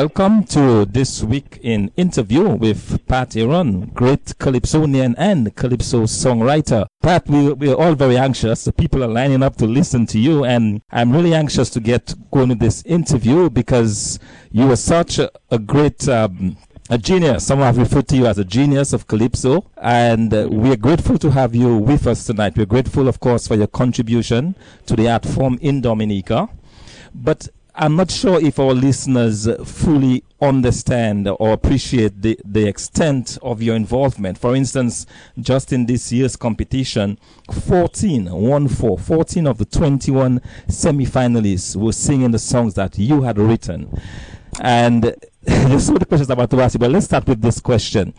Welcome to this week in interview with Pat Aaron, great Calypsonian and Calypso songwriter. Pat, we, we're all very anxious. The people are lining up to listen to you, and I'm really anxious to get going with this interview because you are such a, a great um, a genius. Some have referred to you as a genius of Calypso, and uh, we are grateful to have you with us tonight. We're grateful, of course, for your contribution to the art form in Dominica. But I'm not sure if our listeners fully understand or appreciate the, the extent of your involvement. For instance, just in this year's competition, 14, 1 4, 14 of the 21 semi finalists were singing the songs that you had written. And this so many questions about to ask you, but let's start with this question.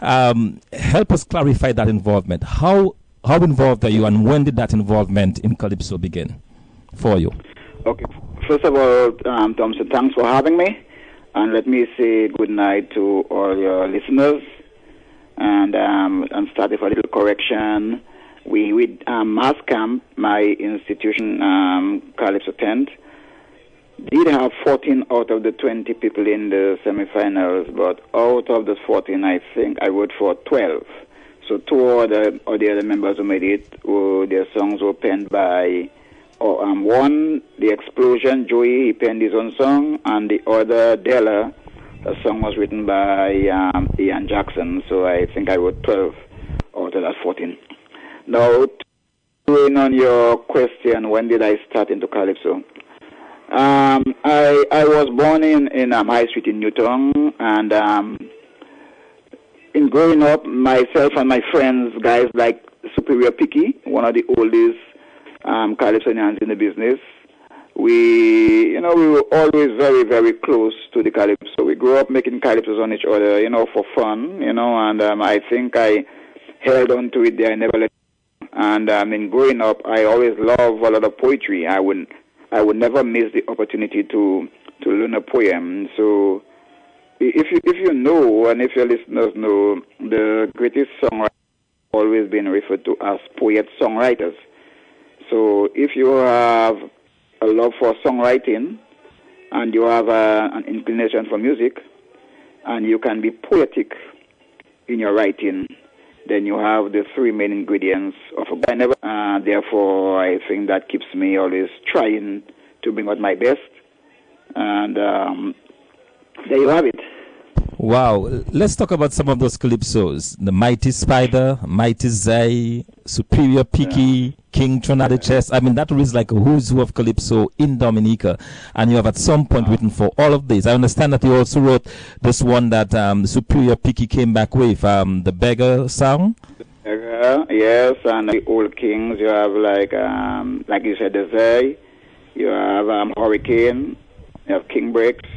Um, help us clarify that involvement. How how involved are you, and when did that involvement in Calypso begin for you? Okay. First of all, um, Thompson, thanks for having me. And let me say good night to all your listeners. And um, and start with a little correction. We with um, Mass Camp, my institution, um, Calypso Tent, did have 14 out of the 20 people in the semifinals, but out of the 14, I think I voted for 12. So two other, or the other members who made it, who, their songs were penned by, or um, one, The Explosion, Joey, he penned his own song, and the other, Della, the song was written by um, Ian Jackson. So I think I wrote 12 out of that 14. Now, going on your question, when did I start into Calypso? Um, I I was born in in um, High Street in Newtown, and um, in growing up, myself and my friends, guys like Superior Picky, one of the oldest um, Calypsonians in the business, we you know we were always very very close to the calypso. We grew up making calypsos on each other, you know, for fun, you know, and um, I think I held on to it there. I never let. And um, in growing up, I always loved a lot of poetry. I would I would never miss the opportunity to to learn a poem. So if you if you know and if your listeners know, the greatest songwriters always been referred to as poet songwriters. So if you have a love for songwriting and you have a, an inclination for music and you can be poetic in your writing, then you have the three main ingredients of a never. Uh, therefore, I think that keeps me always trying to bring out my best. And um, there you have it. Wow. Let's talk about some of those calypsos. The Mighty Spider, Mighty Zay, Superior Picky, yeah. King Tronade Chess. I mean, that is like a who's who of calypso in Dominica. And you have at some point written for all of these. I understand that you also wrote this one that um, Superior Picky came back with, um, the Beggar song. Beggar, yes, and the old kings. You have like, um, like you said, the Zay. You have um, Hurricane. You have King Bricks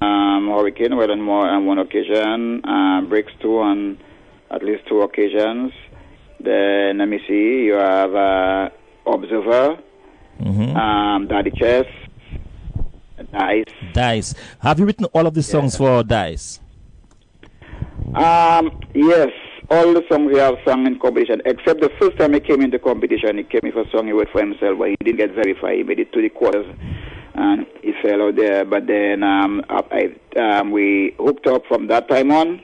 um, Hurricane well on more on one occasion, uh, Bricks two on at least two occasions. Then let me see, you have uh, Observer, mm-hmm. um, Daddy Chess, Dice. Dice. Have you written all of the songs yeah. for Dice? Um, yes, all the songs we have sung in competition, except the first time he came into competition, he came with a song he wrote for himself, but he didn't get verified. He made it to the quarters and he fell out there. But then um, I, um, we hooked up from that time on.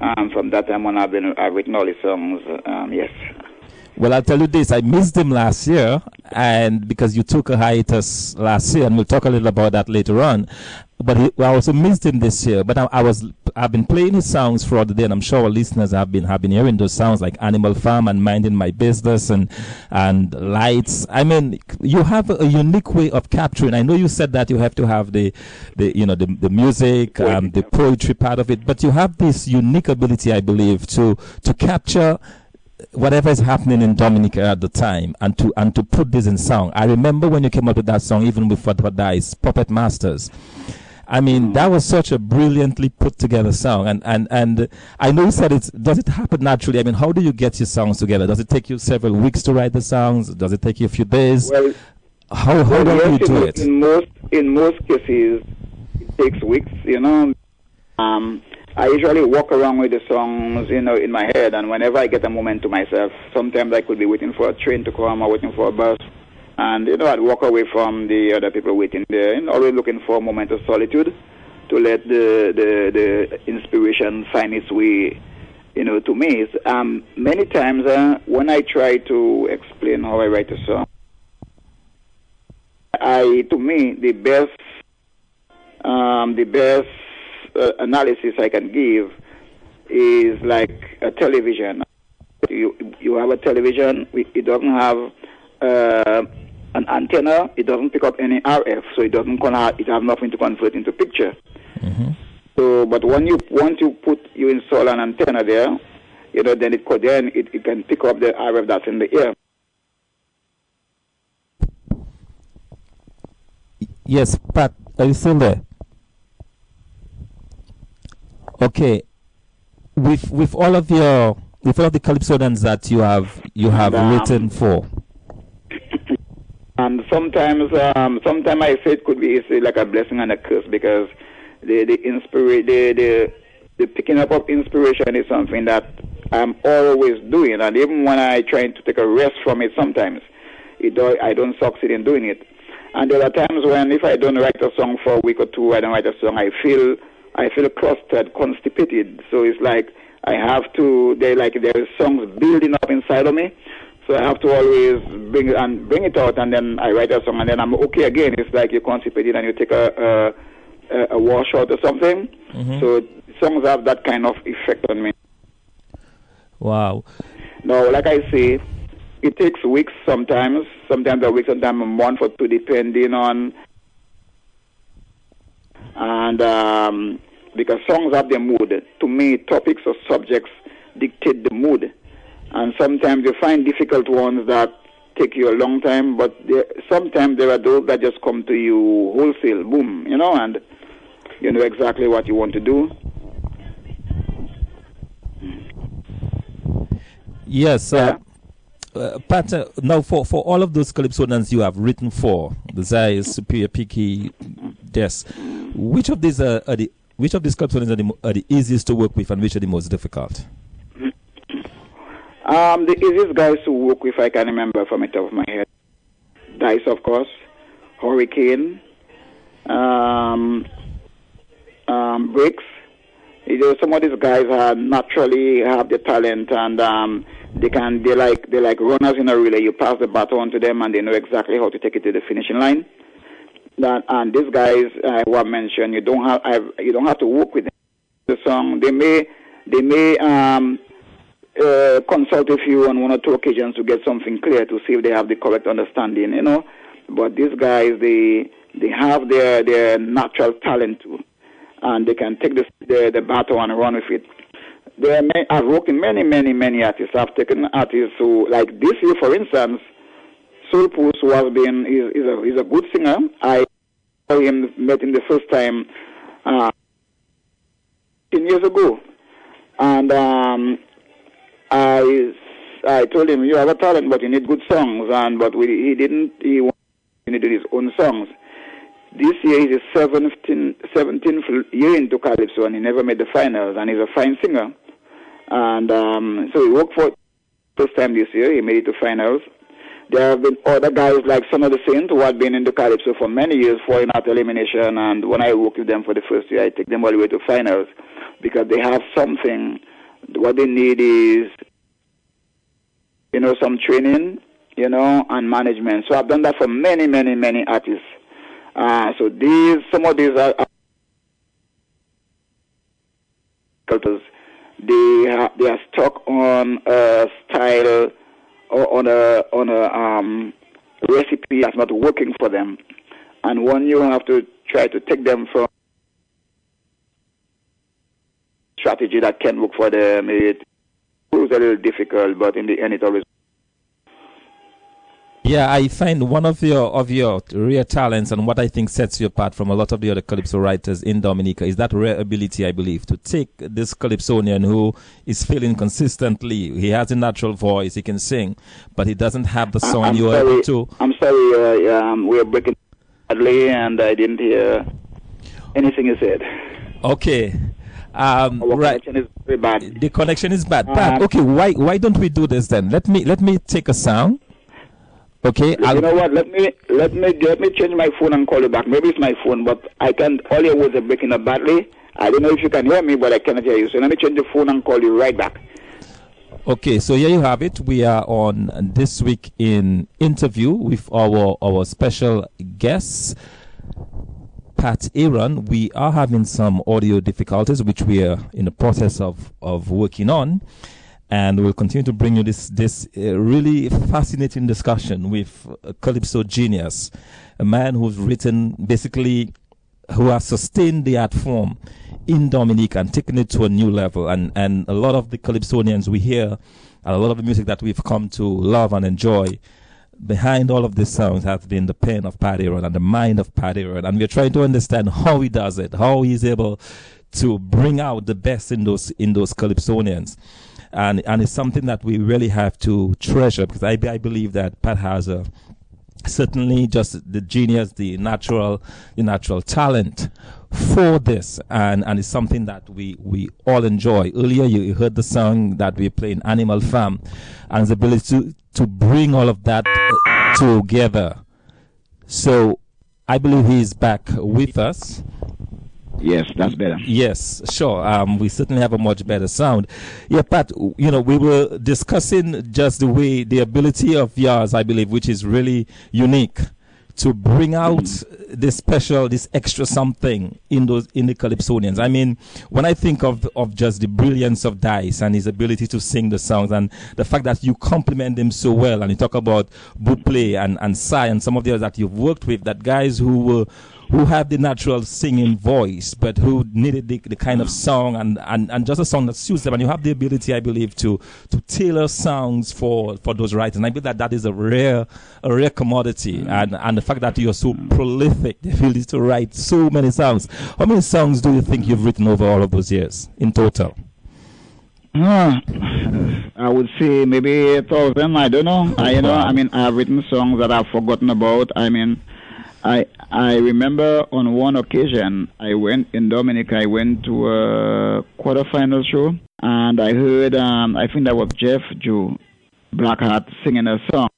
Um, from that time on, I've been I've written all his songs. Um, yes. Well, I'll tell you this: I missed him last year, and because you took a hiatus last year, and we'll talk a little about that later on but he, I also missed him this year. But I, I, was I've been playing his songs throughout the day, and I'm sure our listeners have been have been hearing those sounds like Animal Farm and Minding My Business and and Lights. I mean, you have a unique way of capturing. I know you said that you have to have the the you know the the music, um, the poetry part of it, but you have this unique ability, I believe, to to capture whatever is happening in Dominica at the time and to and to put this in song. I remember when you came up with that song, even before What Dice, Puppet Masters. I mean, that was such a brilliantly put together song. And, and, and I know you said it, does it happen naturally? I mean, how do you get your songs together? Does it take you several weeks to write the songs? Does it take you a few days? Well, how, how well, do you do it? In most, in most cases, it takes weeks, you know. Um, I usually walk around with the songs, you know, in my head, and whenever I get a moment to myself, sometimes I could be waiting for a train to come or waiting for a bus And you know, I'd walk away from the other people waiting there, and always looking for a moment of solitude to let the the, the inspiration find its way, you know, to me. Um, many times uh, when I try to explain how I write a song, I to me the best um, the best uh, analysis I can give is like a television. You you have a television. It doesn't have uh, an antenna. It doesn't pick up any RF, so it doesn't convert. It has nothing to convert into picture. Mm-hmm. So, but when you once you put you install an antenna there, you know, then it could then it, it can pick up the RF that's in the air. Yes, Pat, are you still there? Okay. With with all of your with all of the calypsonians that you have you have um, written for. And sometimes um, sometimes I say it could be it's like a blessing and a curse because the the inspira- the, the the picking up of inspiration is something that I'm always doing, and even when I try to take a rest from it, sometimes it do, I don't succeed in doing it. And there are times when if I don't write a song for a week or two, I don't write a song, I feel I feel clustered, constipated. So it's like I have to. They like there is songs building up inside of me. So I have to always bring and bring it out, and then I write a song, and then I'm okay again. It's like you're constipated and you take a a, a washout or something. Mm-hmm. So songs have that kind of effect on me. Wow. Now, like I say, it takes weeks sometimes, sometimes a week, sometimes a month or two, depending on. And um, because songs have their mood, to me, topics or subjects dictate the mood. And sometimes you find difficult ones that take you a long time, but there, sometimes there are those that just come to you wholesale, boom, you know, and you know exactly what you want to do. Yes, uh, uh. Uh, now, for, for all of those calypsonians you have written for, the Superior, Picky, Des, which of these are, are the which of these calypsonians are the, are the easiest to work with, and which are the most difficult? Um, the easiest guys to work with, I can remember from the top of my head, Dice, of course, Hurricane, um, um, Bricks. You know, some of these guys are naturally have the talent and um, they can they like they like runners in a relay. You pass the baton to them and they know exactly how to take it to the finishing line. That and these guys uh, who I mentioned, you don't have I've, you don't have to work with them. The song they may they may um, uh, consult with you on one or two occasions to get something clear to see if they have the correct understanding, you know. But these guys, they they have their their natural talent too, and they can take the the, the battle and run with it. There many, I've worked in many, many, many artists. I've taken artists who, like this year, for instance, Soul Puss, who has been is, is a is a good singer. I saw him met him the first time uh, ten years ago, and um, I I told him you have a talent, but you need good songs, and but we, he didn't. He wanted to do his own songs. This year is his 17th, 17th year into Calypso, and he never made the finals, and he's a fine singer. And um, so he worked for first time this year. He made it to finals. There have been other guys like Son of the Saint who had been in the Calypso for many years, falling out elimination. And when I work with them for the first year, I take them all the way to finals because they have something. What they need is, you know, some training, you know, and management. So I've done that for many, many, many artists. Uh, so these, some of these are, are they they are stuck on a style or on a on a um, recipe that's not working for them, and when you have to try to take them from strategy that can work for them, it proves a little difficult, but in the end, it always. Yeah, I find one of your of your rare talents and what I think sets you apart from a lot of the other calypso writers in Dominica is that rare ability, I believe, to take this calypsonian who is feeling consistently. He has a natural voice, he can sing, but he doesn't have the song I'm you are sorry, able to. I'm sorry, uh, um, we're breaking badly, and I didn't hear anything you said. Okay. Um, Our right. connection is bad. The connection is bad. Uh, Pat, okay, why why don't we do this then? Let me let me take a sound. Okay. You I'll, know what? Let me let me let me change my phone and call you back. Maybe it's my phone, but I can. All your words are breaking up badly. I don't know if you can hear me, but I cannot hear you. So let me change the phone and call you right back. Okay, so here you have it. We are on this week in interview with our our special guest, Pat Aaron. We are having some audio difficulties, which we are in the process of of working on, and we'll continue to bring you this this uh, really fascinating discussion with Calypso genius, a man who's written basically who has sustained the art form in Dominique and taken it to a new level. And, and a lot of the Calypsonians we hear, and a lot of the music that we've come to love and enjoy, behind all of these songs has been the pen of Paddy Aaron and the mind of Paddy Aaron. And we're trying to understand how he does it, how he's able to bring out the best in those in those Calypsonians. And and it's something that we really have to treasure because I, I believe that Pat has a certainly just the genius, the natural, the natural talent for this, and and it's something that we we all enjoy. Earlier, you heard the song that we play in Animal Farm, and his ability to to bring all of that uh, together. So, I believe he's back with us. Yes, that's better. Yes, sure. Um, we certainly have a much better sound. Yeah, Pat, you know, we were discussing just the way, the ability of yours, I believe, which is really unique to bring out this special, this extra something in those in the Calypsonians. I mean, when I think of of just the brilliance of Dice and his ability to sing the songs and the fact that you compliment him so well, and you talk about Buple and and Sai and some of the others that you've worked with, that guys who were who have the natural singing voice, but who needed the, the kind of song and, and, and just a song that suits them. And you have the ability, I believe, to to tailor songs for, for those writers. And I believe that that is a rare a rare commodity. And and the fact that you're so prolific, the ability to write so many songs. How many songs do you think you've written over all of those years in total? Uh, I would say maybe a thousand. I don't know. I you know. I mean, I've written songs that I've forgotten about. I mean, I I remember on one occasion I went in Dominica. I went to a quarterfinal show and I heard um, I think that was Jeff Joe Blackheart singing a song,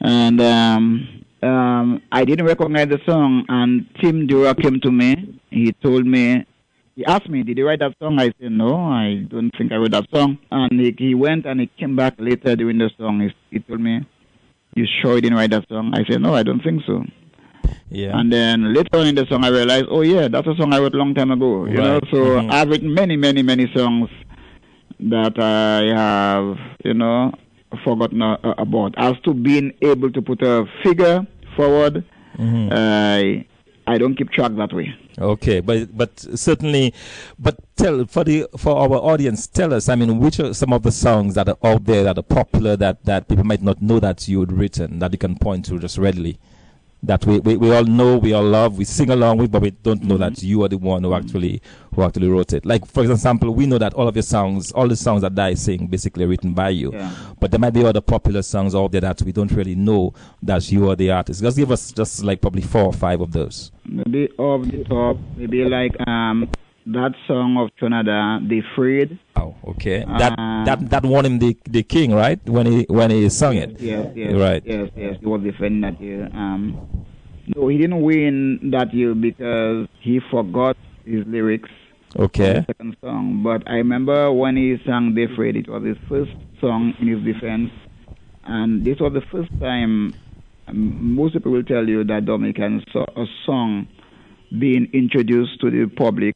and um, um, I didn't recognize the song. And Tim Dura came to me. He told me. He asked me, "Did you write that song?" I said, "No, I don't think I wrote that song." And he, he went and he came back later during the song. He, he told me, you sure you didn't write that song? I said, no, I don't think so. Yeah. And then later on in the song, I realized, oh yeah, that's a song I wrote a long time ago. You know, so Mhm. I've written many, many, many songs that I have, you know, forgotten uh, about. As to being able to put a figure forward, Mhm. I I don't keep track that way. Okay, but but certainly, but tell for the for our audience, tell us. I mean, which are some of the songs that are out there that are popular that that people might not know that you had written that you can point to just readily, that we, we, we all know, we all love, we sing along with, but we don't know that you are the one who actually who actually wrote it. Like for example, we know that all of your songs, all the songs that I sing, basically written by you. Yeah. But there might be other popular songs out there that we don't really know that you are the artist. Just give us just like probably four or five of those. Maybe off the top, maybe like um that song of Trinidad, "The Freed." Oh, okay. That Uh, that that won him the the king, right? When he when he sung it. Yes, yes, Right. yes, yes. He was defending that year. Um, no, he didn't win that year because he forgot his lyrics. Okay. Second song, but I remember when he sang "The Afraid," it was his first song in his defense, and this was the first time. Um, most people will tell you that Dominican saw a song being introduced to the public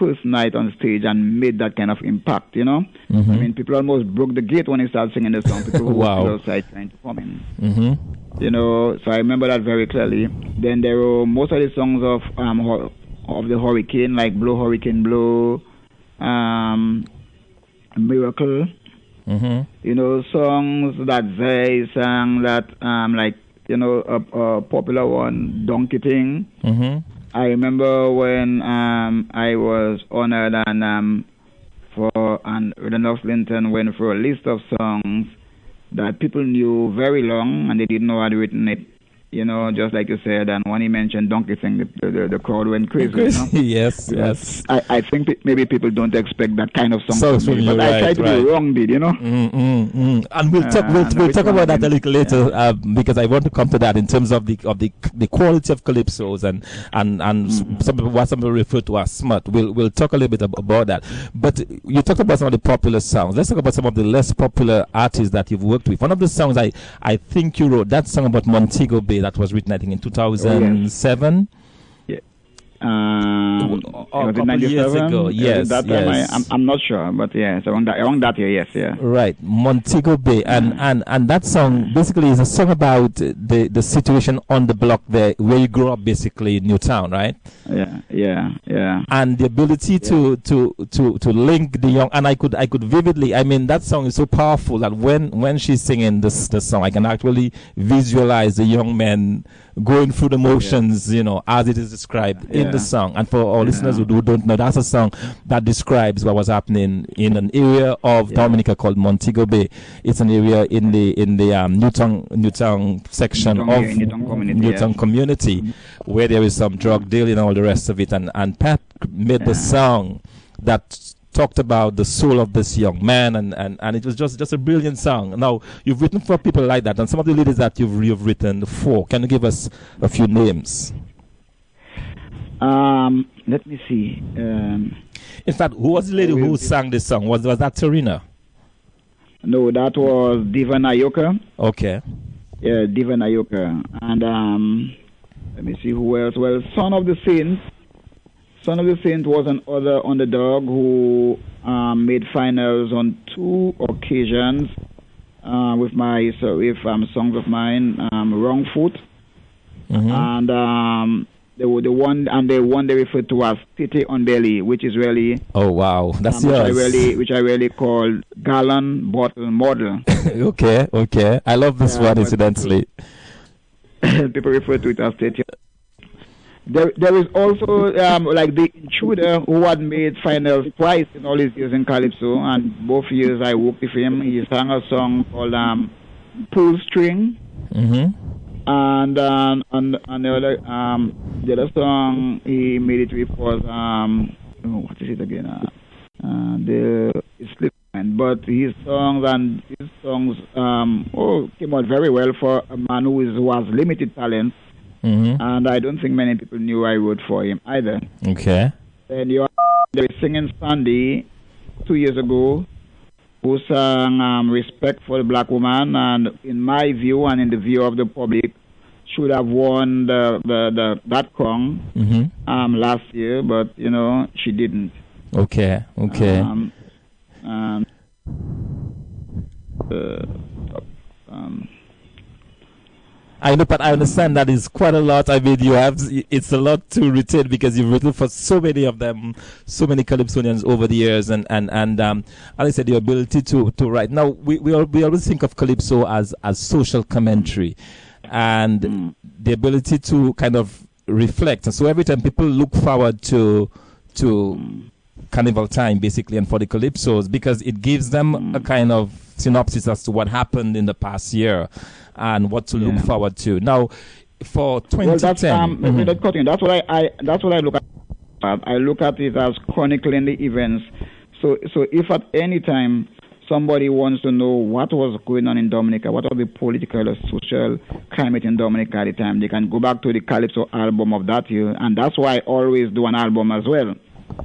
first night on stage and made that kind of impact. You know, Mhm. I mean, people almost broke the gate when he started singing the song. People Wow. were outside trying to come in. Mm-hmm. You know, so I remember that very clearly. Then there were most of the songs of um of the hurricane, like "Blow Hurricane Blow," um, "Miracle." Mm-hmm. You know, songs that they sang that um like you know a, a popular one, "Donkey Thing." Mm-hmm. I remember when um I was honored and um for and Rudolph Linton went for a list of songs that people knew very long and they didn't know I'd written it. You know, just like you said, and when he mentioned donkey thing, the, the, the crowd went crazy. You know? yes, yes. I, I think p- maybe people don't expect that kind of song So from me, but I right, try to right. be wrong, did you know? Mm, mm, mm. And we'll talk. We'll, Uh, we'll talk about that a little later uh, because I want to come to that in terms of the of the the quality of calypsos and and and Mm-hmm. some people what some people refer to as smut. We'll we'll talk a little bit about that. But you talked about some of the popular songs. Let's talk about some of the less popular artists that you've worked with. One of the songs I I think you wrote that song about Montego Bay that was written I think in 2007. Um, Oh, a couple years ago, yes, that yes. I, I'm, I'm not sure, but yes, around that, around that year, yes, yeah. Right, Montego Bay, and, and, and that song basically is a song about the, the situation on the block there where you grew up, basically in Newtown, right? Yeah, yeah, yeah. And the ability to, to, to, to link the young, and I could I could vividly, I mean that song is so powerful that when when she's singing this the song, I can actually visualize the young men going through the motions, you know, as it is described in Yeah. The song. And for our listeners who who don't know, that's a song that describes what was happening in an area of. Dominica called Montego Bay. It's an area in the in the um, Newtown Newtown section of yeah, Newtown community, community, where there is some drug dealing and all the rest of it. And and Pat made the song that talked about the soul of this young man and, and, and it was just just a brilliant song. Now you've written for people like that and some of the ladies that you've you've written for. Can you give us a few names? Um, let me see. Um, In fact, who was the lady who sang this song? Was was that Tarina? no, that was Diva Nayoka. Okay. Yeah, Diva Nayoka. And um, let me see who else. Well, Son of the Saint. Son of the Saint was another underdog who um, made finals on two occasions uh, with my so with um, songs of mine, um, Wrong Foot, Mhm. and um, were the one and the one they refer to as Titty on Belly, which is really oh wow, that's um, which I really which I really call gallon bottle model. okay, okay. I love this one incidentally. people refer to it as Titty. There, there is also um, like the intruder who had made finals twice in all his years in Calypso, and both years I worked with him. He sang a song called um, "Pull String," Mm-hmm. And um, and and the other um, the other song he made it with was um, oh, what is it again? Uh, uh, the slipped but his songs and his songs um, oh came out very well for a man who is who has limited talent. Mm-hmm. and I don't think many people knew I wrote for him either. Okay. Then you is singing Sandy two years ago, who sang um, "Respect for the Black Woman," and in my view and in the view of the public, should have won the the, the that song Mm-hmm. um, last year, but you know she didn't. Okay. Okay. Um, um, uh, um, I know, but I understand that is quite a lot. I mean, you have it's a lot to retain because you've written for so many of them, so many Calypsonians over the years, and and and um, as I said, the ability to to write. Now we we, we always think of Calypso as as social commentary, and Mm. the ability to kind of reflect. And so every time people look forward to to carnival time basically and for the calypsos because it gives them Mm. a kind of synopsis as to what happened in the past year and what to look forward to now for 2010 Well, that's um, mhm. without cutting. That's what I, I that's what I look at. I look at it as chronicling the events. So so if at any time somebody wants to know what was going on in Dominica, what was the political or social climate in Dominica at the time, they can go back to the Calypso album of that year, and that's why I always do an album as well.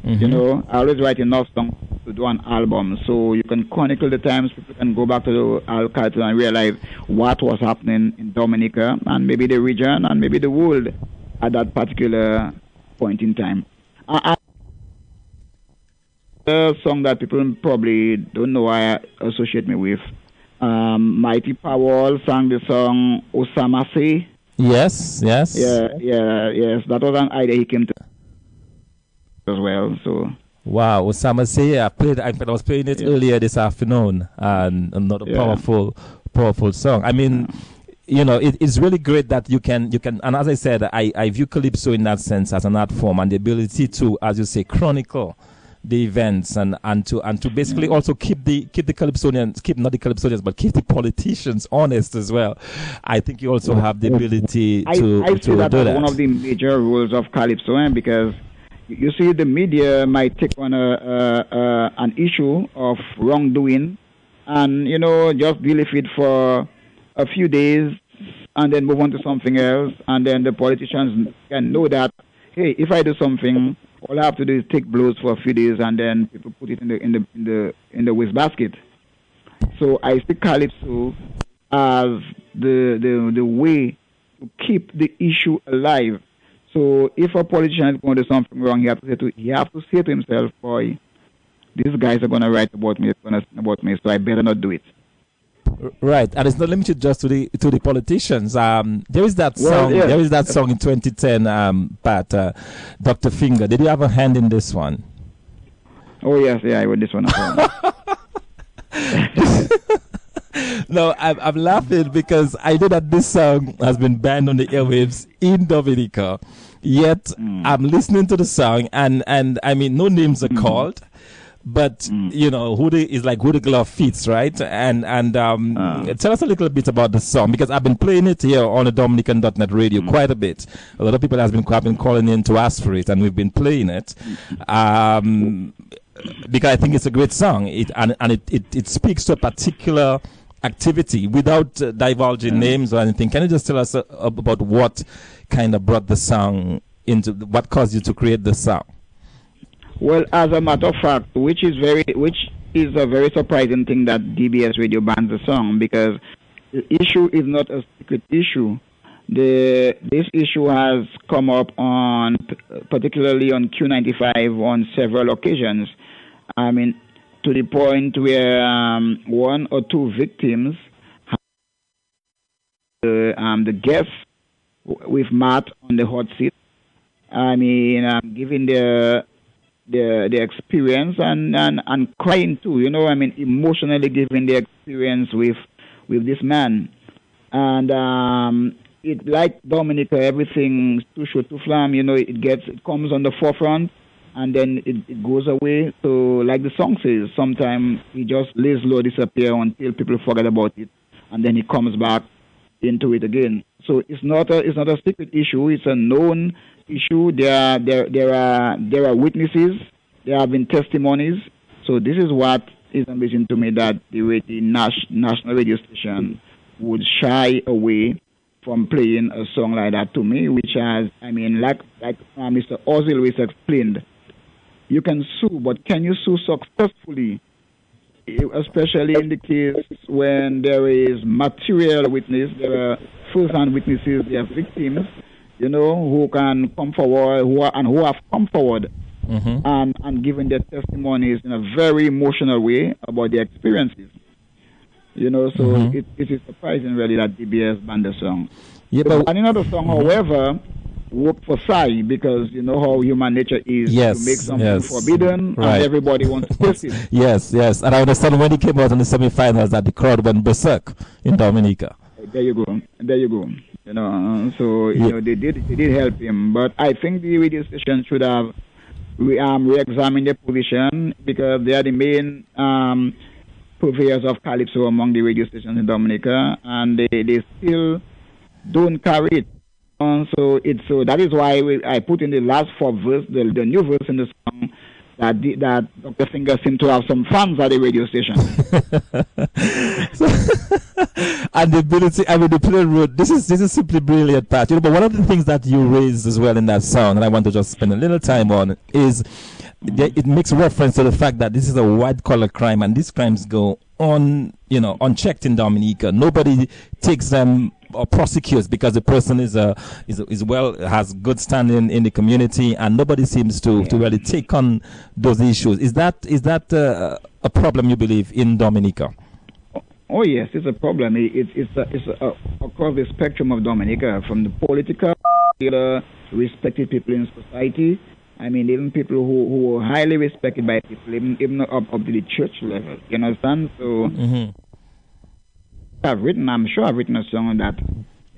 You Mhm. know, I always write enough songs to do an album, so you can chronicle the times. People can go back to the archives and realize what was happening in Dominica and maybe the region and maybe the world at that particular point in time. I, I, a song that people probably don't know I associate me with. Um, Mighty Powell sang the song Osama Say. yes yes Yeah, yeah, yes. That was an idea he came to as well. So wow osama say i played i, I was playing it Yeah. earlier this afternoon and another Yeah. powerful powerful song i mean you know it, it's really great that you can you can and as i said i i view calypso in that sense as an art form and the ability to as you say chronicle the events and, and to and to basically also keep the keep the Calypsonians keep not the Calypsonians but keep the politicians honest as well. I think you also have the ability to I, I to see that do that. one of the major rules of Calypso eh, because you see the media might take on a, a, a an issue of wrongdoing and you know just believe it for a few days and then move on to something else and then the politicians can know that hey if I do something all I have to do is take blows for a few days and then people put it in the in the in the in the waste basket. So I see Calypso as the the the way to keep the issue alive. So if a politician is going to do something wrong, he have to say to he have to say to himself, "Boy, these guys are going to write about me, going to about me, so I better not do it." Right, and it's not limited just to the to the politicians. Um, there is that Well, song. yeah. There is that song in 2010. Um, Pat, uh, Dr. Finger. Did you have a hand in this one? Oh yes, yeah, I read this one. No, I'm, I'm laughing because I know that this song has been banned on the airwaves in Dominica. Yet I'm listening to the song, and and I mean, no names are called. But you know who the is like who the glove fits, right? And and um, Ah. tell us a little bit about the song because I've been playing it here on the Dominican.net radio quite a bit. A lot of people has been have been calling in to ask for it, and we've been playing it. Um, because I think it's a great song. It and, and it, it, it speaks to a particular activity without uh, divulging names or anything. Can you just tell us uh, about what kind of brought the song into what caused you to create the song? Well, as a matter of fact, which is very, which is a very surprising thing that DBS Radio bans the song because the issue is not a secret issue. The this issue has come up on, particularly on Q95 on several occasions. I mean, to the point where um, one or two victims, the um, the guests with Matt on the hot seat. I mean, um, giving their the the experience and, and and crying too. You know, I mean, emotionally giving the experience with with this man, and um, it like Dominica, everything to show to flam. You know, it gets it comes on the forefront, and then it, it goes away. So, like the song says, sometimes he just lays low, disappear until people forget about it, and then he comes back into it again. So it's not a it's not a secret issue. It's a known issue. There are there there are there are witnesses. There have been testimonies. So this is what is amazing to me that the, national radio station would shy away from playing a song like that to me, which has I mean like like uh, Mr. Ozil Lewis explained, you can sue, but can you sue successfully? especially in the case when there is material witness, there are first-hand witnesses, there are victims, you know, who can come forward, who are, and who have come forward Mm-hmm. and, and given their testimonies in a very emotional way about their experiences. You know, so Mhm. it, it is surprising really that DBS banned the song. Yeah, But but another song, however, worked for Sai because you know how human nature is Yes, to make something yes. forbidden Right. and everybody wants to taste it. yes, yes, and I understand when he came out in the semi-finals that the crowd went berserk in Dominica. There you go. There you go. You know, uh, so you Yeah. know they did they did help him, but I think the radio station should have re, um, re-examined their position because they are the main um, purveyors of calypso among the radio stations in Dominica, and they, they still don't carry it. on. so it's so that is why we, I put in the last four verse, the, the new verse in the song. That, the, that Dr. Finger seemed to have some fans at the radio station. and the ability, I mean, the plain road. This is this is simply brilliant, Pat. You know, but one of the things that you raised as well in that song, and I want to just spend a little time on, is it makes reference to the fact that this is a white collar crime, and these crimes go on, you know, unchecked in Dominica. Nobody takes them or prosecutes because the person is a is is well has good standing in the community, and nobody seems to to really take on those issues. Is that is that uh, a problem you believe in Dominica? Oh yes, it's a problem. It, it's it's a, it's a, across the spectrum of Dominica, from the political, the respected people in society. I mean, even people who, who are highly respected by people, even even up, up to the church level. You understand? So Mm-hmm. I've written. I'm sure I've written a song that,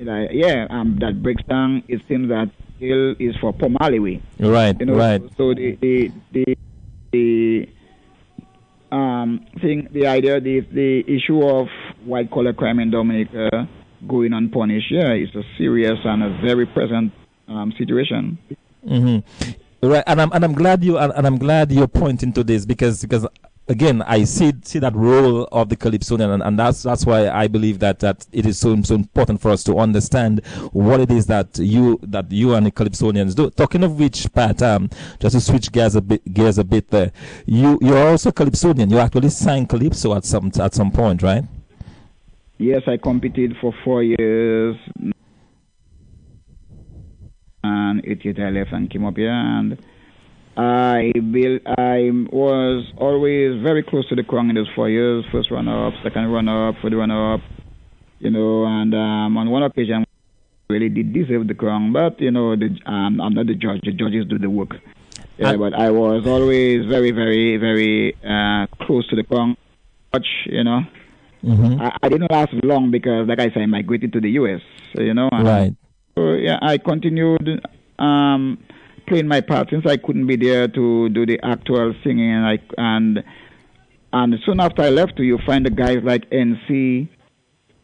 that yeah, um, that breaks down. It seems that jail is for Pomalewi. Right, You know, right. so the the the the um, thing, the idea, the the issue of white collar crime in Dominica going unpunished, yeah, it's a serious and a very present um, situation. Mm-hmm. Right, and I'm and I'm glad you and, and I'm glad you're pointing to this because because again, I see see that role of the Calypsonian, and, and that's that's why I believe that, that it is so so important for us to understand what it is that you that you and the Calypsonians do. Talking of which, Pat, um, just to switch gears a bit gears a bit there, you you're also Calypsonian. You actually sang Calypso at some at some point, right? Yes, I competed for four years. And it I left and came up here and I built, I was always very close to the crown in those four years. First runner up, second runner up, third runner up, you know, and um, on one occasion I really did deserve the crown, but you know, the, um, I'm not the judge. The judges do the work. Yeah, but I was always very, very, very uh, close to the crown. Much, you know. Mm-hmm. I, I, didn't last long because, like I said, I migrated to the U.S. You know. Right. So yeah, I continued. Um, playing my part since I couldn't be there to do the actual singing and I, and and soon after I left, you find the guys like NC,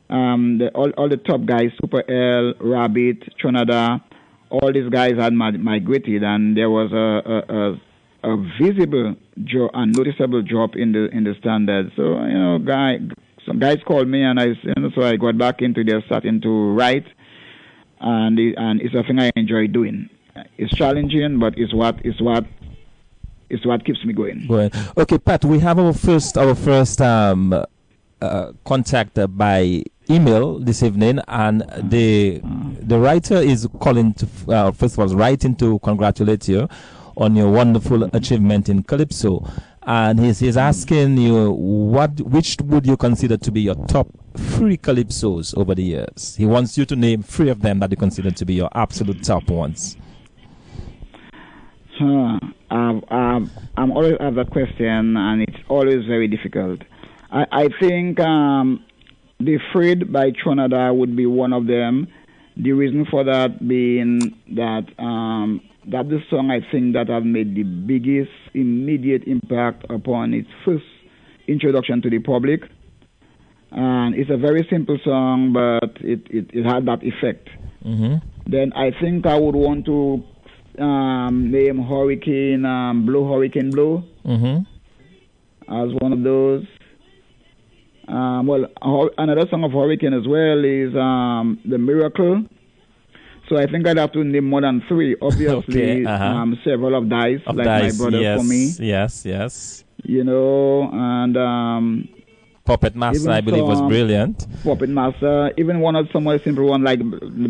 um, the, all all the top guys, Super L, Rabbit, Trinidad, all these guys had migrated, and there was a a, a, a visible jo- and noticeable drop in the in the standards. So you know, guy, some guys called me, and I know, so I got back into there, starting to write, and it, and it's a thing I enjoy doing it's challenging, but it's what it's what it's what keeps me going. Going. Okay, Pat. We have our first our first um, uh, contact by email this evening, and the the writer is calling to uh, first of all writing to congratulate you on your wonderful achievement in Calypso, and he's he's asking you what which would you consider to be your top three Calypsos over the years. He wants you to name three of them that you consider to be your absolute top ones. Huh. Um, um, I'm always have that question, and it's always very difficult. I, I think um, the Freed by Tronada would be one of them. The reason for that being that um, that the song I think that have made the biggest immediate impact upon its first introduction to the public. And it's a very simple song, but it, it, it had that effect. Mm-hmm. Then I think I would want to um, name Hurricane um, Blow Hurricane Blow mm-hmm. as one of those. Um, well, another song of Hurricane as well is um, The Miracle. So I think I'd have to name more than three. Obviously, okay, uh-huh. um, several of Dice, of like Dice, my brother yes, for me. Yes, yes. You know, and um, Puppet Master, I believe, was brilliant. Puppet Master, even one of some simple one like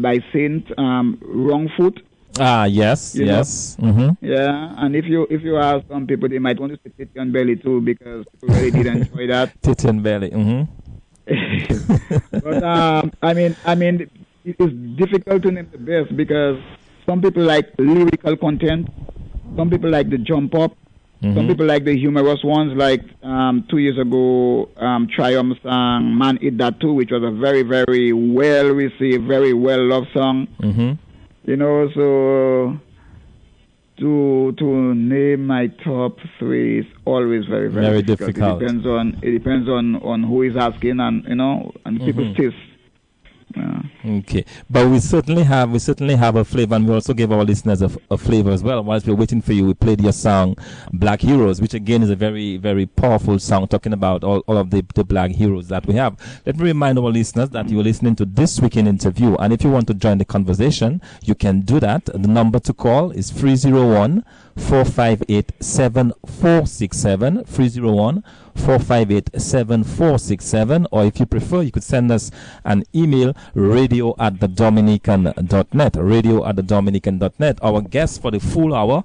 by Saint um, Wrong Foot. Ah, yes, you yes. Mm-hmm. Yeah, and if you if you ask some people, they might want to say titty and belly too because people really did enjoy that. titty and belly. Mm-hmm. but um, I mean, I mean, it is difficult to name the best because some people like lyrical content, some people like the jump up, mm-hmm. some people like the humorous ones. Like um, two years ago, um, Triumph sang "Man Eat That Too," which was a very, very well received, very well loved song. Mm-hmm. You know, so to to name my top three is always very very, very difficult. difficult. It depends on it depends on on who is asking and you know and mm-hmm. people's taste. Okay, but we certainly have we certainly have a flavor, and we also give our listeners a, a, flavor as well. Whilst we're waiting for you, we played your song "Black Heroes," which again is a very very powerful song talking about all, all of the, the black heroes that we have. Let me remind our listeners that you are listening to this weekend interview, and if you want to join the conversation, you can do that. The number to call is 301 458 7467 301 458 7467 or if you prefer you could send us an email radio at the dominican.net radio at the dominican.net our guest for the full hour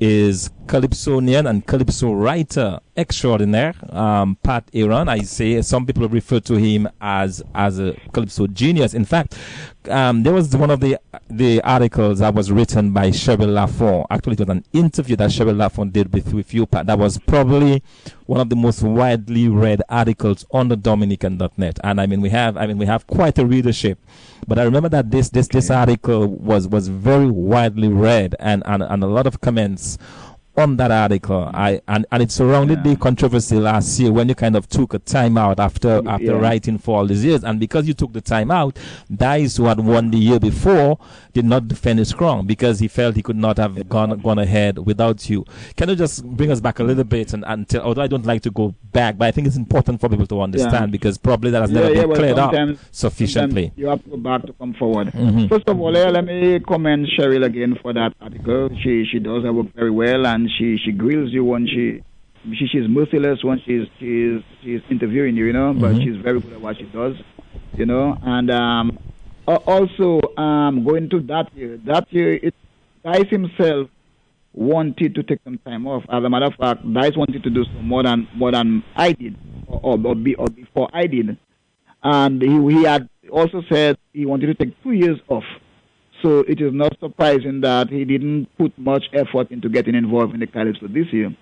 is Calypsonian and Calypso writer extraordinaire, um, Pat Aaron. I say some people refer to him as as a Calypso genius. In fact, um, there was one of the the articles that was written by Cheryl Lafont. Actually, it was an interview that Cheryl Lafont did with, with you, Pat. That was probably one of the most widely read articles on the Dominican.net. And I mean, we have I mean we have quite a readership. But I remember that this this this article was was very widely read and and, and a lot of comments on that article. I and, and it surrounded Yeah. the controversy last year when you kind of took a time out after after Yeah. writing for all these years. And because you took the time out, Dice, who had won the year before, did not defend his crown because he felt he could not have gone gone ahead without you. Can you just bring us back a little bit and, and tell, although I don't like to go back, but I think it's important for people to understand because probably that has never been well, cleared up sufficiently. You have to go back to come forward. Mhm. First of all, let me commend Cheryl again for that article. She she does her work very well, and she she grills you when she. She, she's merciless when she's she's she's interviewing you, you know, but Mhm. she's very good at what she does, you know. And um, also um, going to that year, that year, it Dice himself wanted to take some time off. As a matter of fact, Dice wanted to do some more than more than I did, or or, or, be, or before I did, and he he had also said he wanted to take two years off. So it is not surprising that he didn't put much effort into getting involved in the Calypso this year.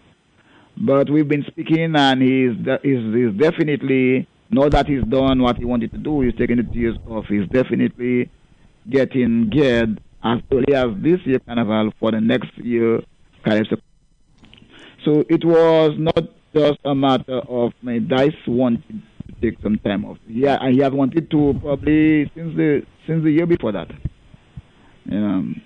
But we've been speaking, and he's, he's, he's definitely, now that he's done what he wanted to do, he's taking the two years off, he's definitely getting geared as early as this year Carnival for the next year Calypso. So it was not just a matter of my Dice wanting to take some time off. Yeah, and he had wanted to probably since the since the year before that. Um,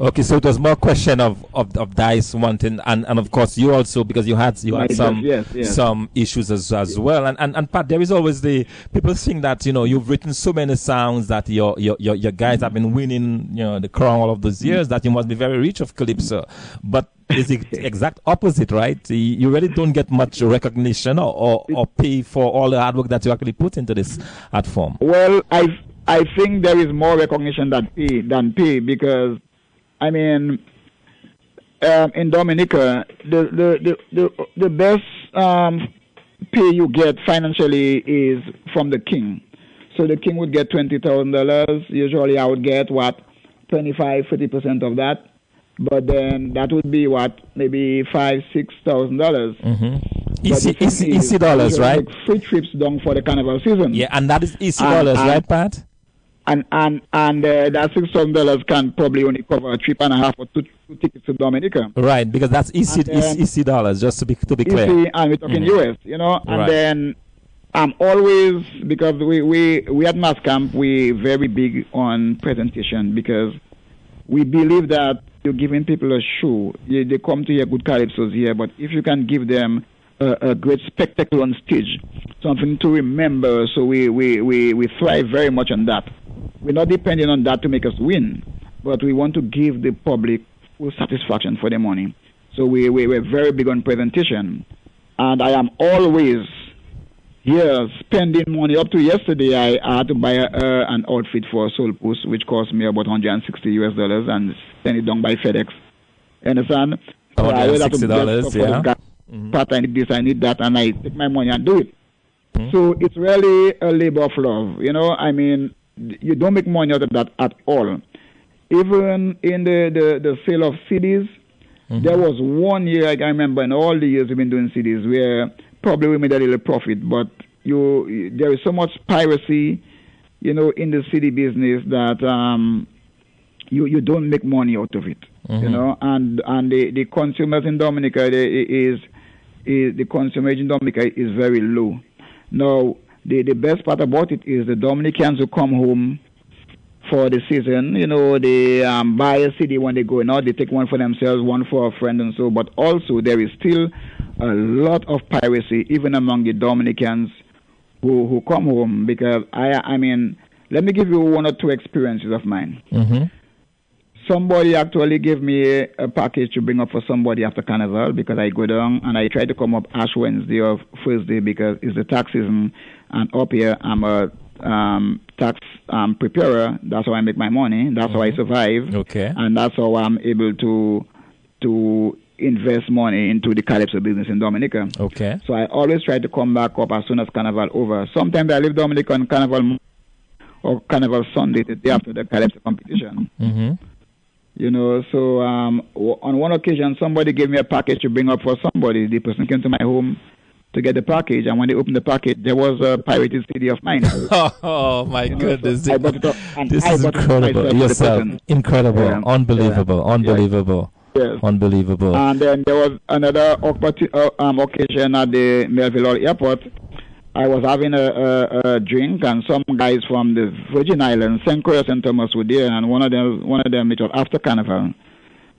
Okay, so it was more question of, of, of Dice wanting, and, and of course you also because you had you had some yes, yes. some issues as as well, and, and and Pat, there is always the people think that you know you've written so many songs that your your your, your guys have been winning you know the crown all of those years that you must be very rich of calypso, but is the exact opposite, right? You- You really don't get much recognition or, or, or pay for all the hard work that you actually put into this art form. Well, I I think there is more recognition than P than pay because, I mean, um, in Dominica, the the the the, the best um, pay you get financially is from the king. So the king would get twenty thousand dollars. Usually, I would get what 25, 30 percent of that. But then that would be what maybe five, six thousand dollars. Mm-hmm. Easy, easy, easy dollars, right? make Free trips down for the carnival season. Yeah, and that is easy And- dollars, and- right, Pat? And and and uh, that six thousand dollars can probably only cover a trip and a half or two, two tickets to Dominica. Right, because that's easy, And easy, easy dollars, just to be to be clear. see, and we're talking Mhm. US, you know, and Right. then I'm always because we we we at Mass Camp we very big on presentation because we believe that you're giving people a show. Yeah, They come to hear good calypsos here, but if you can give them a, a great spectacle on stage, something to remember, so we, we, we, we thrive very much on that. We're not depending on that to make us win, but we want to give the public full satisfaction for their money. So we, we, we're very big on presentation. And I am always here spending money. Up to yesterday, I, I had to buy a, uh, an outfit for Soul Puss, which cost me about 160 US dollars and send it down by FedEx. Understand? So I always have to $160, get stuff for yeah. Mhm. Pat, I need this, I need that, and I take my money and do it. Mhm. So it's really a labor of love. You know, I mean, you don't make money out of that at all. Even in the, the, the sale of CDs, Mhm. there was one year I can remember in all the years we've been doing CDs where probably we made a little profit, but you there is so much piracy, you know, in the CD business that um, you you don't make money out of it, you Mhm. know, and and the, the consumers in Dominica they, is is the consumer in Dominica is very low. Now the the best part about it is the Dominicans who come home for the season. You know, they um, buy a CD when they go out. They take one for themselves, one for a friend, and so. But also, there is still a lot of piracy, even among the Dominicans who who come home. Because I, I mean, let me give you one or two experiences of mine. Mhm. Somebody actually gave me a, package to bring up for somebody after Carnival because I go down and I try to come up Ash Wednesday or Thursday because it's the tax season. And up here, I'm a um, tax um, preparer. That's how I make my money. That's how I survive. Okay. And that's how I'm able to to invest money into the Calypso business in Dominica. Okay. So I always try to come back up as soon as Carnival over. Sometimes I leave Dominica on Carnival or Carnival Sunday, the day after the Calypso competition. Mhm. You know, so um, on one occasion, somebody gave me a package to bring up for somebody. The person came to my home to get the package, and when they opened the package, there was a pirated CD of mine. Oh, my You know, goodness! so it up, this is incredible. myself to the Yourself, incredible, Yeah. unbelievable, Yeah. unbelievable. Yes. Unbelievable. And then there was another uh, um, occasion at the Melville Airport. I was having a, a, a drink, and some guys from the Virgin Islands, St. Croix and Thomas, were there, and one of them, one of them, it was after Carnival,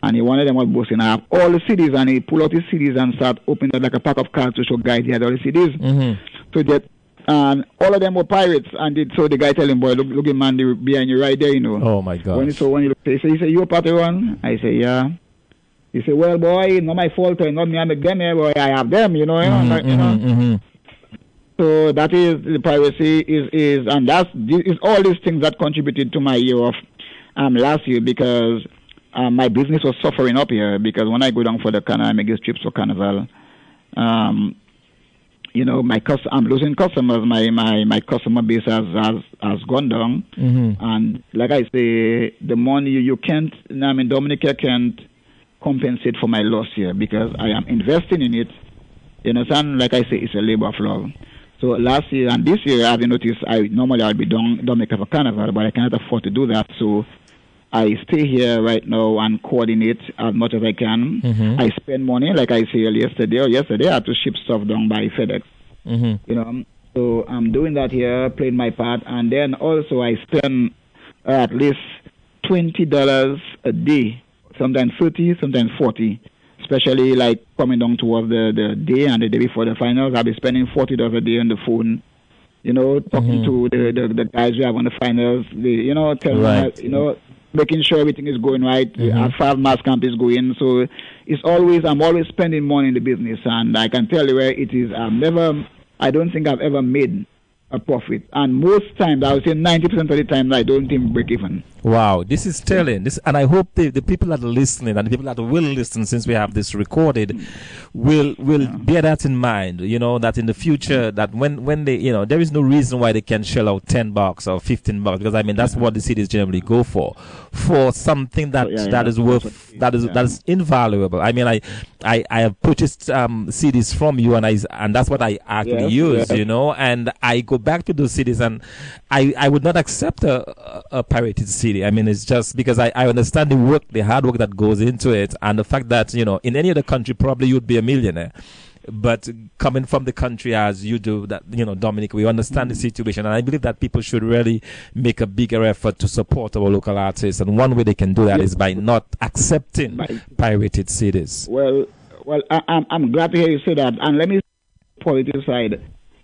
and he, one of them was boasting, I have all the CDs, and he pulled out his CDs and start opening it like a pack of cards to show guys he had all the CDs. Mm-hmm. So that, and all of them were pirates, and it, so the guy tell him, boy, look, look at man behind you right there, you know. Oh my God. When saw when he looked, he said, he said, you a party one? I say, yeah. He said, well, boy, not my fault, eh, not me, I make them here, boy, I have them, you know, you know, Mhm, like, you know. mhm, mhm. So that is the privacy is is and that's is all these things that contributed to my year off um last year because um, my business was suffering up here because when I go down for the carnival, I make these trips for carnival. Um, you know, my cus- I'm losing customers. My my my customer base has has, has gone down. Mhm. And like I say, the money you, can't, I mean, Dominica can't compensate for my loss here because I am investing in it. You understand? Like I say, it's a labor of love. So last year and this year, I've noticed I normally I'd be down Dominica for Carnival, but I cannot afford to do that. So I stay here right now and coordinate as much as I can. Mhm. I spend money, like I said yesterday or yesterday, I had to ship stuff down by FedEx Mhm. you know. So I'm doing that here, playing my part, and then also I spend at least twenty dollars a day, sometimes thirty, sometimes forty. Especially like coming down towards the, the day and the day before the finals, I'll be spending forty dollars a day on the phone. You know, talking Mhm. to the, the the guys we have on the finals. The, you know, telling Right. you know, making sure everything is going right. Mhm. As far as mass camp is going, so it's always I'm always spending money in the business, and I can tell you where it is. I've never, I don't think I've ever made a profit, and most times I would say ninety percent of the time I don't even break even. Wow, this is telling. This, and I hope the, the people that are listening and the people that will listen, since we have this recorded, will will bear that in mind. You know that in the future, that when when they, you know, there is no reason why they can shell out ten bucks or fifteen bucks because I mean that's what the cities generally go for, for something that Yeah, yeah, that is worth that is yeah. that is invaluable. I mean, I I, I have purchased um, CDs from you, and I and that's what I actually Yes, use. yes. You know, and I go back to those CDs, and I I would not accept a a, a pirated CD. I mean, it's just because I, I understand the work, the hard work that goes into it, and the fact that you know, in any other country, probably you'd be a millionaire. But coming from the country as you do, that you know, Dominic, we understand the situation, and I believe that people should really make a bigger effort to support our local artists. And one way they can do that is by not accepting pirated CDs. Well, well, I, I'm I'm glad to hear you say that. And let me positive side.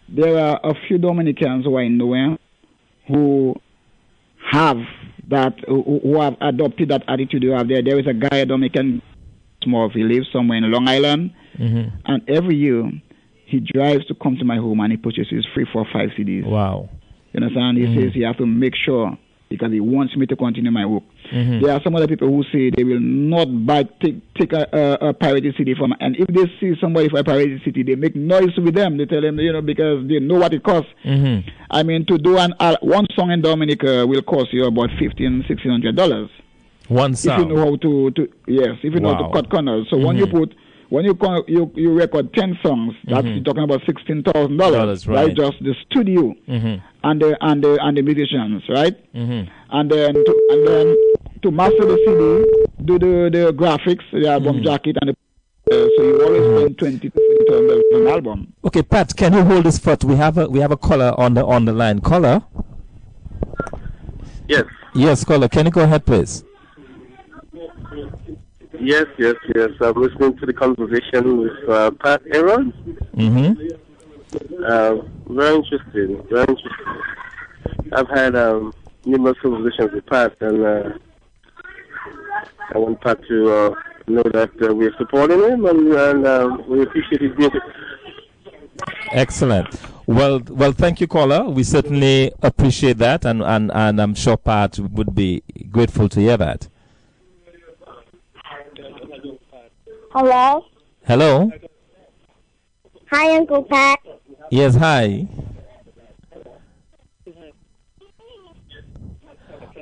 There are a few Dominicans who I know eh, who have that who, have adopted that attitude you have there. There is a guy a Dominican small he lives somewhere in Long Island, hmm and every year he drives to come to my home and he purchases three, four, five CDs. Wow. You understand? He says he has to make sure because he wants me to continue my work. Mhm. There are some other people who say they will not buy take take a, a, a pirated CD from, and if they see somebody for a pirated CD, they make noise with them. They tell them, you know, because they know what it costs. Mhm. I mean, to do an uh, one song in Dominica will cost you about fifteen, sixteen hundred dollars One song. if you know how to, to yes, if you know how to cut corners. So when you Mhm. put when you con- you you record ten songs, that's Mhm. talking about sixteen thousand Dollars, dollars, right. Just the studio Mhm. and the and the and the musicians, right? Mhm. and then to, and then to master the CD, do the the graphics, the album Mhm. jacket, and the, uh, so you always spend twenty to fifty thousand dollars on an album. Okay, Pat, can you hold this thought? We have a we have a caller on the on the line. Caller. Yes, Yes, caller. Can you go ahead, please? yes, yes, yes. I'm listening to the conversation with uh, Pat Aaron. Mm-hmm. Uh, very interesting, very interesting. I've had um, numerous conversations with Pat, and uh, I want Pat to uh, know that uh, we're supporting him and, and uh, we appreciate his music. Excellent. Well, well, thank you, caller. We certainly appreciate that, and and and I'm sure Pat would be grateful to hear that. Hello. Hello. Hi, Uncle Pat. Yes. Hi.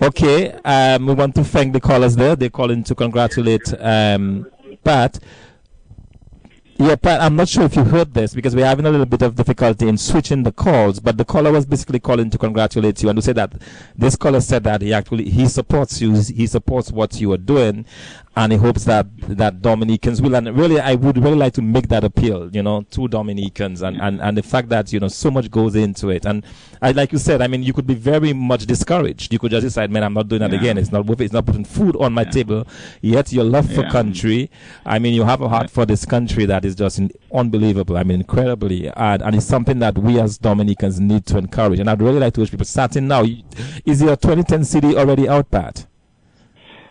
Okay. Um, we want to thank the callers there. They're calling to congratulate um, Pat. Yeah, Pat, I'm not sure if you heard this because we're having a little bit of difficulty in switching the calls, but the caller was basically calling to congratulate you and to say that this caller said that he actually he supports you, he supports what you are doing, and he hopes that that Dominicans will. And really, I would really like to make that appeal, you know, to Dominicans, and, and, and the fact that you know so much goes into it. And I, like you said, I mean, you could be very much discouraged. You could just decide, man, I'm not doing that Yeah. again. It's not worth it. It's not putting food on my Yeah. table. Yet your love for Yeah. country. I mean, you have a heart for this country that is just in, unbelievable. I mean, incredibly, and, and it's something that we as Dominicans need to encourage. And I'd really like to urge people starting now. Is your 2010 CD already out, Pat?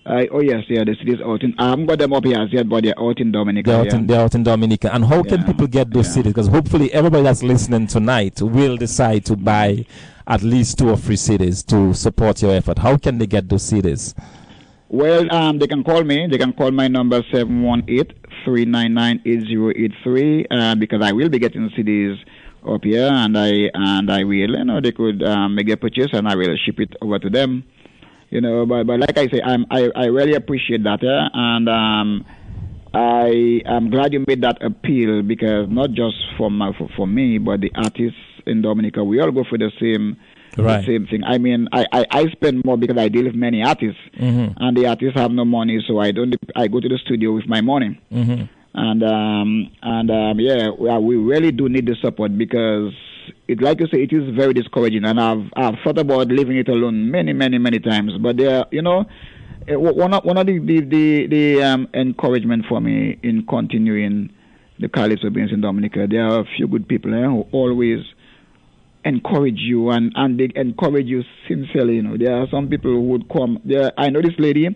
Uh, oh yes, yeah, the city's out in. I haven't got them up here as yet, but they're out in Dominica. They're out, yeah. in, they're out in Dominica. And how can people get those yeah. CDs? Because hopefully everybody that's listening tonight will decide to buy at least two or three CDs to support your effort. How can they get those CDs? Well, um, they can call me. They can call my number 718-399-8083 uh, because I will be getting CDs up here, and I and I will. You know, they could um, make their purchase, and I will ship it over to them. You know, but but like I say, I'm, I I really appreciate that, yeah? and um, I am glad you made that appeal because not just for my for, for me, but the artists in Dominica, we all go for the same Right. the same thing. I mean, I, I, I spend more because I deal with many artists, Mhm. and the artists have no money, so I don't. I go to the studio with my money, Mm-hmm. and um and um yeah, we, we really do need the support because it, like you say, it is very discouraging, and I've I've thought about leaving it alone many many many times, but there, you know. eh, One of, one of the the, the, the um, encouragement for me in continuing the Calypso Beans in Dominica, there are a few good people eh, who always encourage you and and they encourage you sincerely. You know, there are some people who would come. There, I know this lady.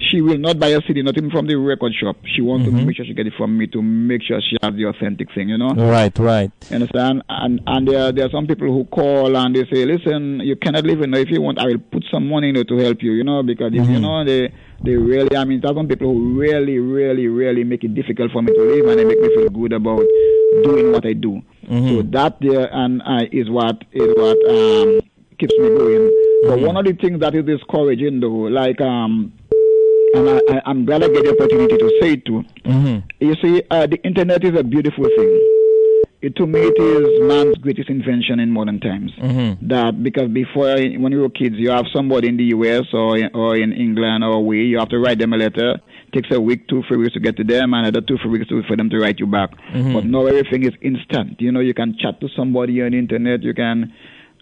She will not buy a CD, not even from the record shop. She wants Mhm. to make sure she get it from me to make sure she has the authentic thing. You know, Right, right. you understand? And and there there are some people who call and they say, listen, you cannot live. You know, if you want, I will put some money in it to help you. You know, because if you know they they really, I mean, there are some people who really, really, really make it difficult for me to live, and they make me feel good about doing what I do. Mhm. So that there and uh, is what is what um, keeps me going. But Mhm. one of the things that is discouraging, though, like um, and I, I'm glad I get the opportunity to say it too. Mm-hmm. You see, uh, the internet is a beautiful thing. It, to me, it is man's greatest invention in modern times. Mm-hmm. That because before, when you were kids, you have somebody in the U.S. or in, or in England or away, you have to write them a letter. Takes a week, two, three weeks to get to them, and another two, three weeks to, for them to write you back. Mhm. But now everything is instant. You know, you can chat to somebody on the internet. You can,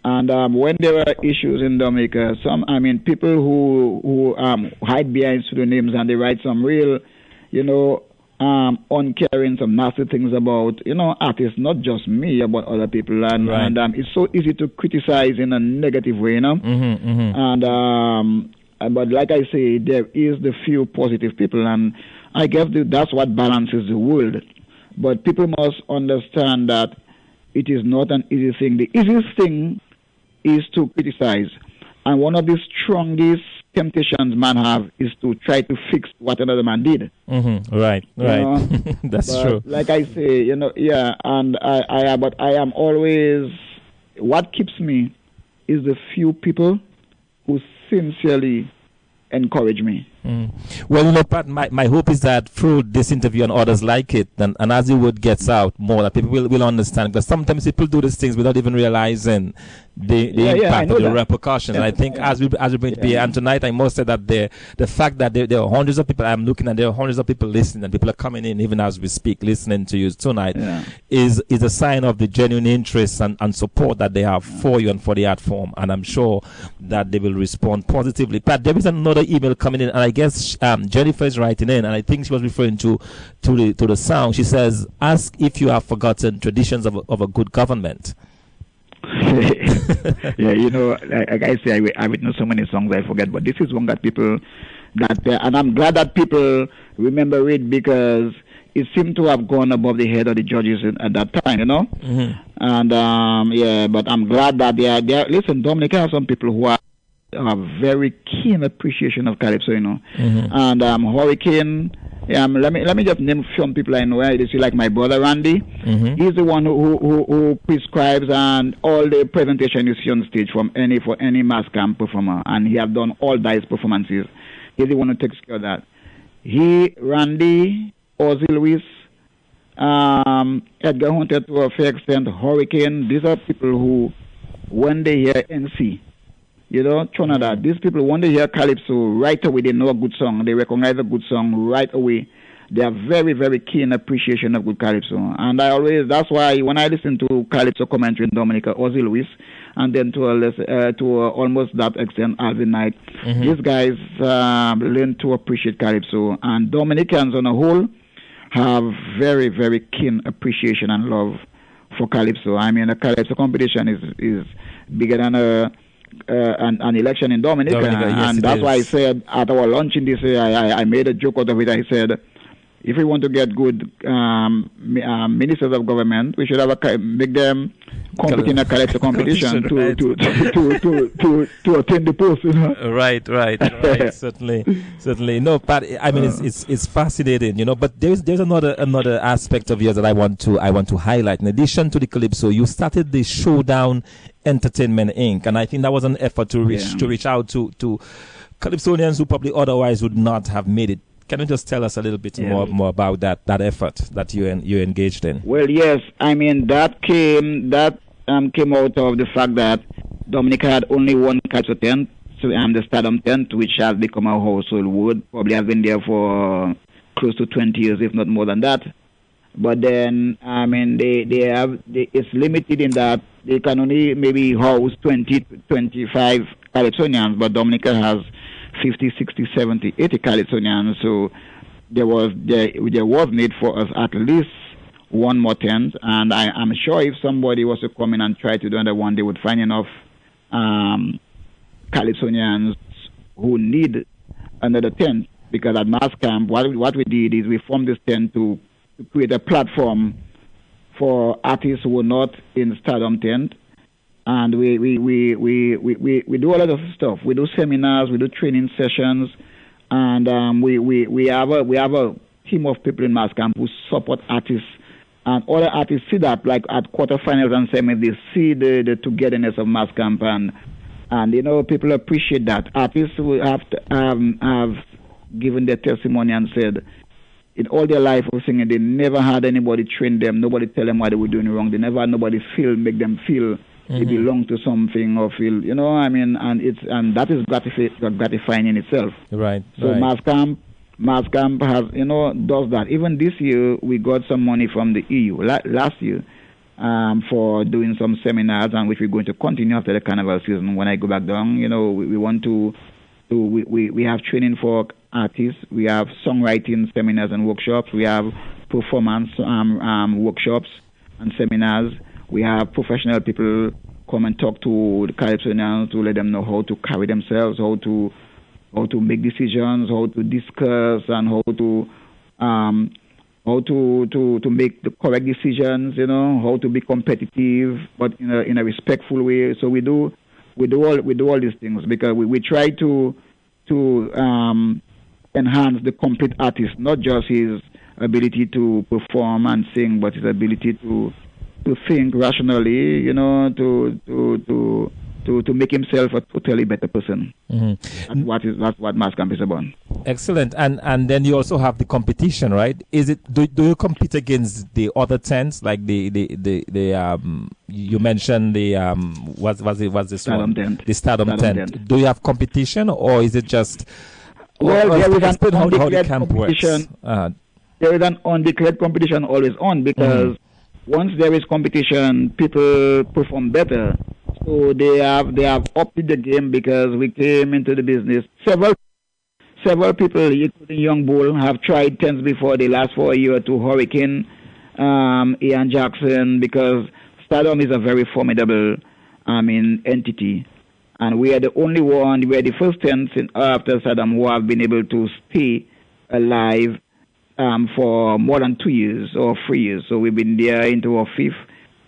and um, when there are issues in Dominica, some, I mean, people who who um, hide behind pseudonyms and they write some real, you know, um, uncaring, some nasty things about, you know, artists, not just me, about other people. And, Right. and um, it's so easy to criticize in a negative way, you know. Mm-hmm. Mm-hmm. And um, but like I say, there is the few positive people, and I guess the, that's what balances the world. But people must understand that it is not an easy thing. The easiest thing is to criticize, and one of the strongest temptations man have is to try to fix what another man did. Mm-hmm. Right, right. That's But true. Like I say, you know, yeah, and I, I, but I am always. What keeps me is the few people who sincerely encourage me. Mm. Well, you know, Pat, my, my hope is that through this interview and others like it, and, and as the word gets out more, that people will, will understand. Because sometimes people do these things without even realizing the, the Yeah, yeah, impact of the that. repercussions. And I think Yeah. as we as we bring it to be, and tonight I must say that the the fact that there, there are hundreds of people I'm looking at, there are hundreds of people listening, and people are coming in even as we speak, listening to you tonight, Yeah. is is a sign of the genuine interest and, and support that they have for you and for the art form. And I'm sure that they will respond positively. But there is another email coming in, and I guess um, Jennifer is writing in, and I think she was referring to to the to the song. She says, "Ask if you have forgotten traditions of of a good government." yeah, you know, like, like I say, I, I witness so many songs I forget, but this is one that people that, uh, and I'm glad that people remember it because it seemed to have gone above the head of the judges in, at that time, you know. Mhm. And um, yeah, but I'm glad that they are there. Listen, Dominica have some people who are have very keen appreciation of calypso, you know. Mhm. And um, Hurricane. Um, let me let me just name some people I know. I see like my brother Randy. Mhm. He's the one who, who, who prescribes and all the presentation you see on stage from any for any mass camp performer, and he have done all dice performances. He's the one who takes care of that. He, Randy, Ozzy Lewis, um, Edgar Hunter to a fair extent, Hurricane. These are people who, when they hear NC, You know, Trinidad. These people, when they hear calypso, right away they know a good song. They recognize a good song right away. They have very, very keen appreciation of good calypso. And I always, that's why when I listen to calypso commentary in Dominica, Ozzy Lewis, and then to a less, uh, to a, almost that extent, Alvin Knight, Mm-hmm. these guys um, learn to appreciate calypso. And Dominicans on a whole have very, very keen appreciation and love for calypso. I mean, a calypso competition is is bigger than a uh, an, an election in Dominica, Dominica, yes, and that's why I said at our luncheon this year, I, I, I made a joke out of it. I said, if we want to get good um, um, ministers of government, we should have a, make them compete in a calypso competition to, Competition, to, to, to, to, to, to attain the post. You know? Right, right, right. certainly, certainly. No, but I mean, it's, uh. it's it's fascinating, you know. But there's there's another another aspect of yours that I want to I want to highlight. In addition to the calypso, you started the Showdown Entertainment Inc. and I think that was an effort to reach Yeah. to reach out to to calypsonians who probably otherwise would not have made it. Can you just tell us a little bit Yeah. more more about that that effort that you en- you engaged in? Well, yes. I mean that came that um, came out of the fact that Dominica had only one calypso tent, so um, the Stardom tent, which has become a household word. Probably have been there for close to 20 years, if not more than that. But then, I mean, they they have they, it's limited in that they can only maybe house 20, 25 Calypsonians, but Dominica has 50, 60, 70, 80 Calypsonians. So there was there, there was need for us at least one more tent, and I, I'm sure if somebody was to come in and try to do another one, they would find enough um, Calypsonians who need another tent because at Mass Camp, what, what we did is we formed this tent to, to create a platform for artists who were not in Stardom tent. And we, we, we, we, we, we, do a lot of stuff. We do seminars, we do training sessions, and um, we, we, we, have a, we have a team of people in Mass Camp who support artists. And other artists see that, like at quarterfinals and semis, they see the, the togetherness of Mass Camp and and you know people appreciate that. Artists who have to, um, have given their testimony and said in all their life of singing they never had anybody train them. Nobody tell them what they were doing wrong. They never had nobody feel make them feel they belong to something or feel you know i mean and it's and that is gratifying in itself Right, so right. Mascamp, Mascamp has, you know, does that. Even this year, we got some money from the EU la- last year um, for doing some seminars, and which we're going to continue after the carnival season. When I go back down, you know, we, we want to, to we, we, we have training for artists, we have songwriting seminars and workshops, we have performance um, um, workshops and seminars. We have professional people come and talk to the Calypsonians to let them know how to carry themselves, how to how to make decisions, how to discuss, and how to um, how to, to, to make the correct decisions. You know, how to be competitive, but in a in a respectful way. So we do we do all we do all these things because we, we try to to um, enhance the complete artist, not just his ability to perform and sing, but his ability to to think rationally. You know, to to to to, to make himself a totally better person. Mhm. That's what is that's what mass camp is about. Excellent, and and then you also have the competition, right? Is it do, do you compete against the other tents like the the the, the um you mentioned the um what's what's it what's this Stardom one tent. the Stardom, Stardom tent. tent. Do you have competition or is it just Well, or there is an explain how, how the undeclared competition. Uh, There is an undeclared competition always on because Mm-hmm. Once there is competition, people perform better. So they have they have upped the game because we came into the business. Several several people, including Young Bull, have tried tents before. They last for a year. Hurricane, um, Ian Jackson, because Stardom is a very formidable, I mean, entity, and we are the only one. We are the first tents in, after Stardom who have been able to stay alive um, for more than two years or three years. So we've been there into our fifth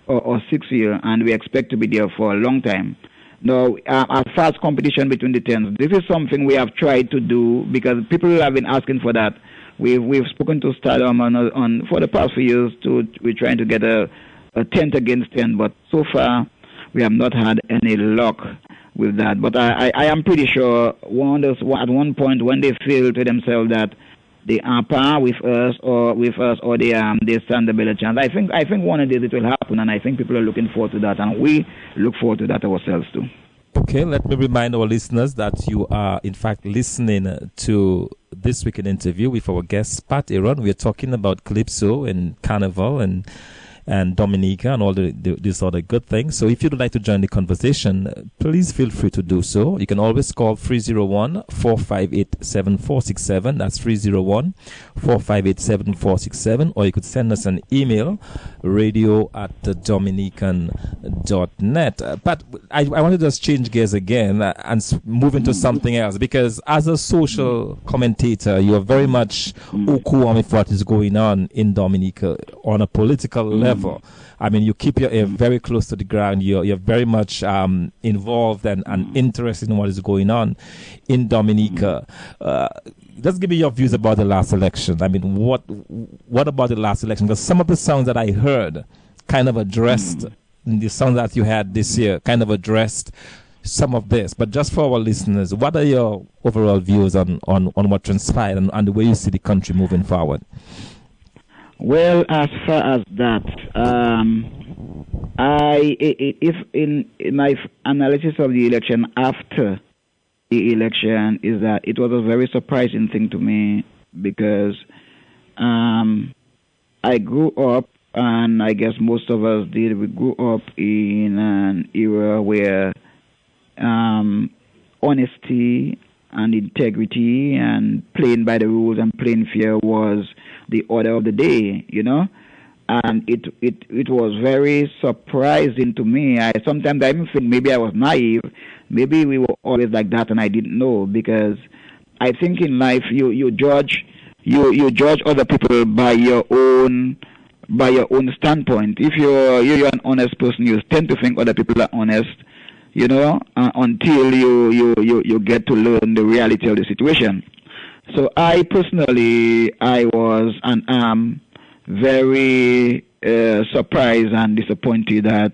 or, or sixth year, and we expect to be there for a long time. Now, uh, as far as competition between the tents, this is something we have tried to do because people have been asking for that. We've we've spoken to Stardom on, on for the past few years to we're trying to get a, a tent against tent, but so far we have not had any luck with that. But I, I, I am pretty sure one at one point when they feel to themselves that they are par with us or with us or they um a better chance. I think I think one of these it will happen and I think people are looking forward to that and we look forward to that ourselves too. Okay, let me remind our listeners that you are, in fact, listening to this weekend interview with our guest, Pat Aaron. We're talking about Calypso and Carnival and and Dominica and all the, the, these other good things. So if you'd like to join the conversation, please feel free to do so. You can always call 301 458 7467. That's 301 458 7467. Or you could send us an email, radio at dominican.net. But I, I want to just change gears again uh, and move into something else because as a social commentator, you are very much ukuam with what is going on in Dominica on a political level level. I mean, you keep your ear very close to the ground. You're, you're very much um, involved and, and interested in what is going on in Dominica. Uh, just give me your views about the last election. I mean, what what about the last election? Because some of the songs that I heard kind of addressed the songs that you had this year, kind of addressed some of this. But just for our listeners, what are your overall views on, on, on what transpired and, and the way you see the country moving forward? Well, as far as that, um, I if in, in my analysis of the election after the election is that it was a very surprising thing to me because um, I grew up, and I guess most of us did. We grew up in an era where um, honesty and integrity and playing by the rules and playing fair was the order of the day, you know. And it it it was very surprising to me. I sometimes I even think maybe I was naive. Maybe we were always like that, and I didn't know because I think in life you you judge you you judge other people by your own by your own standpoint. If you're you're an honest person, you tend to think other people are honest, you know, uh, until you, you you you get to learn the reality of the situation. So I personally, I was and am very uh, surprised and disappointed at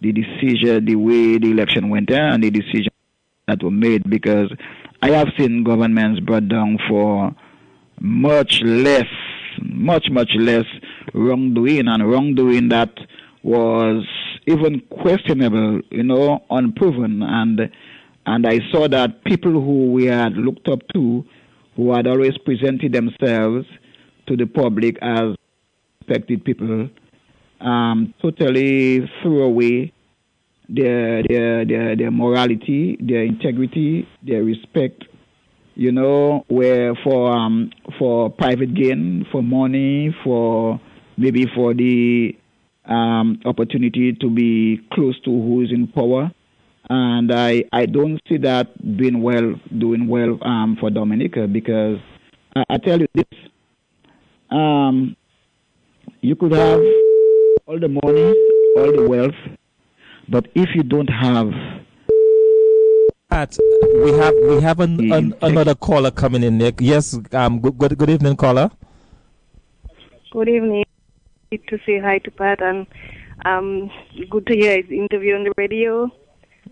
the decision, the way the election went and the decision that were made because I have seen governments brought down for much less, much, much less wrongdoing and wrongdoing that was even questionable, you know, unproven. And, and I saw that people who we had looked up to who had always presented themselves to the public as respected people um, totally threw away their, their, their, their morality, their integrity, their respect, you know, where for, um, for private gain, for money, for maybe for the um, opportunity to be close to who is in power and I I don't see that being well doing well um, for Dominica because I, I, tell you this, um, you could have all the money, all the wealth, but if you don't have Pat, we have we have an, an, another caller coming in. Nick. Yes, um, good, good good evening, caller. Good evening. To say hi to Pat and um, good to hear his interview on the radio.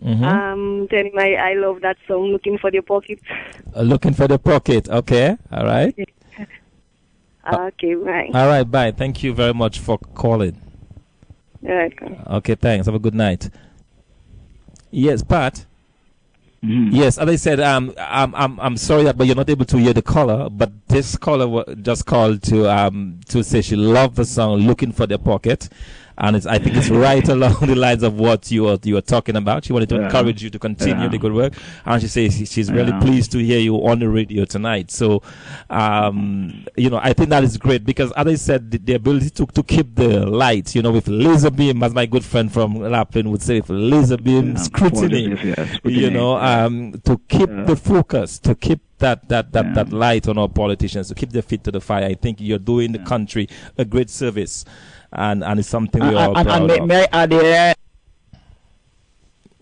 Mm-hmm. Um, telling my I love that song, Looking for the Pocket. Uh, looking for the Pocket, okay, all right. okay, bye. All right, bye. Thank you very much for calling. You're Okay, thanks. Have a good night. Yes, Pat. Mm-hmm. Yes, as I said, um, I'm, I'm, I'm sorry that, but you're not able to hear the caller. But this caller just called to, um, to say she loved the song "Looking for the Pocket," and I think it's right along the lines of what you were you were talking about. She wanted to yeah. encourage you to continue yeah. the good work, and she says she's really yeah. pleased to hear you on the radio tonight. So, um, you know, I think that is great because, as I said, the, the, ability to to keep the light, you know, with laser beam, as my good friend from La Plaine would say, with laser beam scrutiny, scrutiny, you know, um, to keep the focus, to keep that that that, that light on our politicians to keep their feet to the fire. I think you're doing the country a great service and and it's something we all and, proud and, of. May I add here?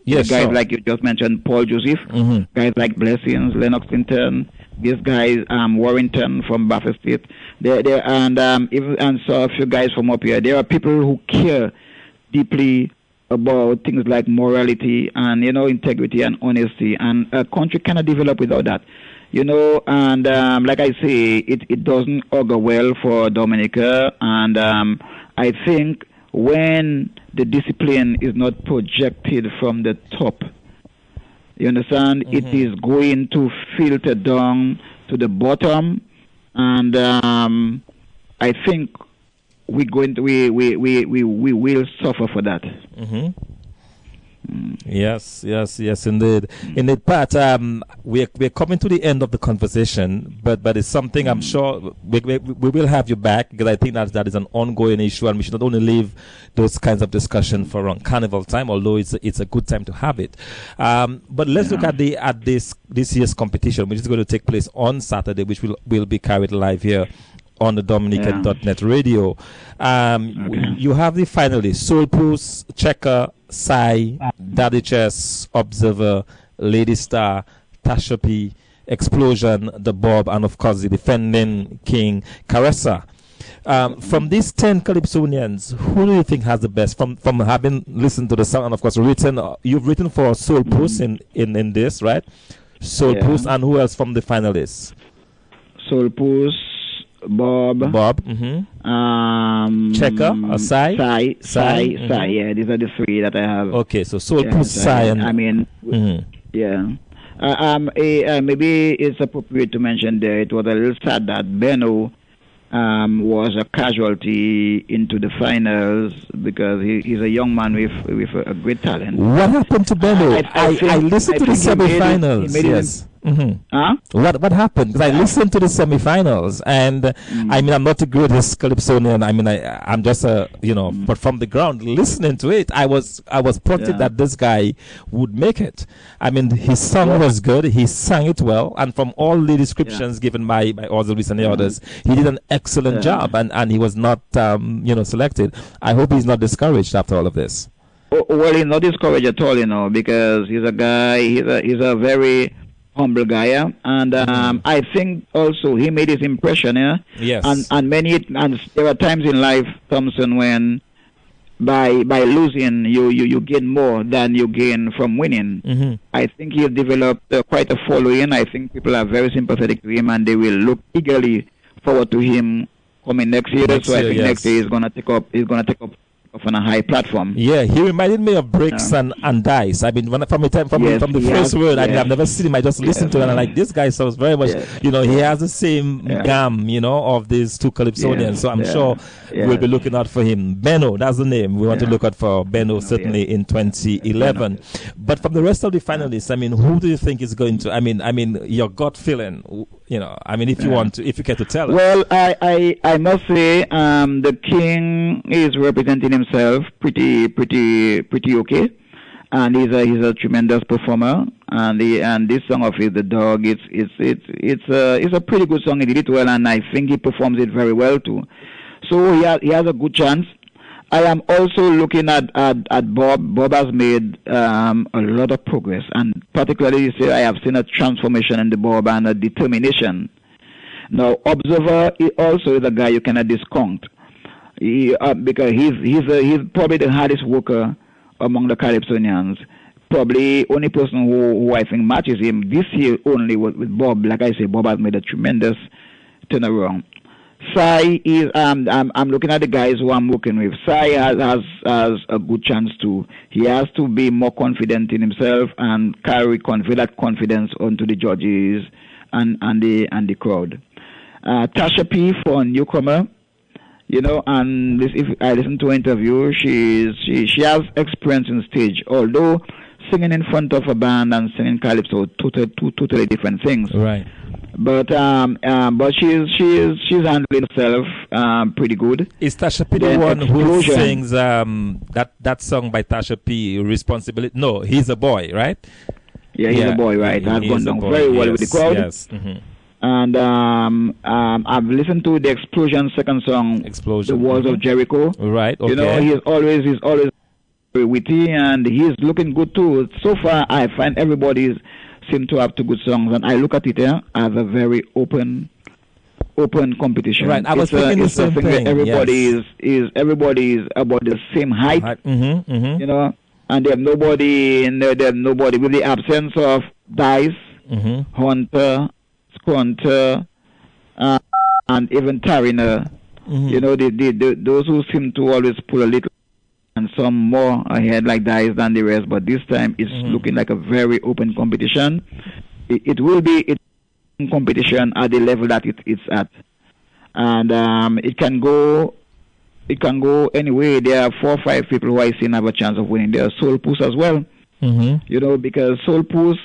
Yes, guys sure. like you just mentioned, Paul Joseph, mm-hmm. guys like Blessings, Lennox Linton, these guys, um, Warrington from Bath Estate, they they and um, even and so a few guys from up here. There are people who care deeply about things like morality and you know integrity and honesty, and a country cannot develop without that you know, and um, like I say, it, it doesn't augur well for Dominica, and um, I think when the discipline is not projected from the top, You understand? It Mm-hmm. is going to filter down to the bottom, and um, I think we going to we we, we, we we will suffer for that. Yes, yes, yes, indeed. Indeed, Pat, um, we're, we're coming to the end of the conversation, but, but it's something I'm sure we, we, we will have you back because I think that that is an ongoing issue and we should not only leave those kinds of discussion for carnival time, although it's, it's a good time to have it. Um, but let's look at the at this this year's competition, which is going to take place on Saturday, which will, will be carried live here on the Dominican.net radio. Um, w- You have the finalists Soul Puss, Checker, Sai, Daddy Chess, Observer, Lady Star, Tasha P, Explosion, The Bob, and of course the defending king, Caressa. Um, from these 10 Calypsonians, who do you think has the best? From from having listened to the song and of course written, uh, you've written for Soul Puss in, in, in this, right? Soul Yeah. Puss, and who else from the finalists? Soul Puss, Bob, Bob. hmm um, Checker or Sai? Sai, Sai, Sai, mhm. Sai. Yeah, these are the three that I have. Okay, so Soul Yeah, Sai, and I mean, Mhm. yeah. Uh, um, eh, uh, maybe it's appropriate to mention there it was a little sad that Benno um, was a casualty into the finals because he, he's a young man with with a, a great talent. What happened to Benno? I- I, I I, listened to the semifinals. he made it yes. Hmm Huh? What what happened? Because I listened to the semifinals, and uh, Mm. I mean, I'm not the greatest calypsonian. I mean, I I'm just a you know, but from the ground, listening to it, I was I was prompted. Yeah. that this guy would make it. I mean, his song was good. He sang it well, and from all the descriptions given by by Osiris and the others, he did an excellent. Yeah. job, and and he was not um you know selected. I hope he's not discouraged after all of this. Well, he's not discouraged at all, you know, because he's a guy. He's a he's a very humble guy, yeah? and um, I think also he made his impression, yeah. Yes. And and many and there are times in life, Thompson, when by by losing you you you gain more than you gain from winning. hmm I think he developed uh, quite a following. I think people are very sympathetic to him, and they will look eagerly forward to him coming next year. Next so I think yes. next year he's gonna take up he's gonna take up on a high platform. Yeah, he reminded me of bricks and, and dice. I mean, when, from the time from, Yes, from the first has- word, I mean, I've never seen him. I just listened to it and I'm like, this guy sounds very much, Yes. you know, he has the same Yeah. gam, you know, of these two Calypsonians. Yes, So I'm yeah, sure yeah. we'll be looking out for him. Benno, that's the name. We want to look out for Benno certainly in 2011. But from the rest of the finalists, I mean, who do you think is going to? I mean, I mean, your gut feeling, you know. I mean, if you Yeah. want to, if you care to tell us. Well, I, I, I must say, um, the king is representing himself pretty, pretty, pretty okay, and he's a he's a tremendous performer. And the and this song of his, the dog, it's it's it's it's a it's a pretty good song. He did it well, and I think he performs it very well too. So he has he has a good chance. I am also looking at, at, at Bob. Bob has made um, a lot of progress, and particularly you say I have seen a transformation in the Bob and a determination. Now, Observer he also is a guy you cannot discount. He, uh, because he's he's a, he's probably the hardest worker among the Calypsonians. Probably only person who, who I think matches him this year only with, with Bob. Like I say, Bob has made a tremendous turnaround. Sai is um I'm, I'm looking at the guys who I'm working with. Sai has, has has a good chance to. He has to be more confident in himself and carry convey that confidence onto the judges and and the and the crowd. Uh, Tasha P for newcomer, you know, and this, if I listen to her interview, she's she she has experience in stage. Although singing in front of a band and singing calypso, totally two totally different things right. but um, um but she's she's she's handling herself um pretty good. Is Tasha P the one who sings um, that that song by Tasha P? Responsibility? No, he's a boy, right? Yeah, he's a boy, right? he- he gone down boy, very well with the crowd. Yes. mhm. And um, um I've listened to the Explosion second song, Explosion. The Walls of mhm. Jericho. Right. Okay. You know, he's always he's always very witty and he's looking good too. So far, I find everybody seem to have two good songs, and I look at it eh, as a very open. Open competition. Right, I was It's a- thinking the same thing Everybody yes. is is everybody is about the same height. mm-hmm, mm-hmm, you know, and they have nobody in there, they have nobody with the absence of Dice, mm-hmm. Hunter, Squanter, uh, and even Tarina. Mhm. You know, the, the, the, those who seem to always pull a little and some more ahead like Dice than the rest, but this time it's Mhm. looking like a very open competition. It, it will be a competition at the level that it, it's at, and um, it can go. It can go anyway. There are four or five people who I see have a chance of winning. There are Soul Puss as well Mm-hmm. you know, because Soul Puss,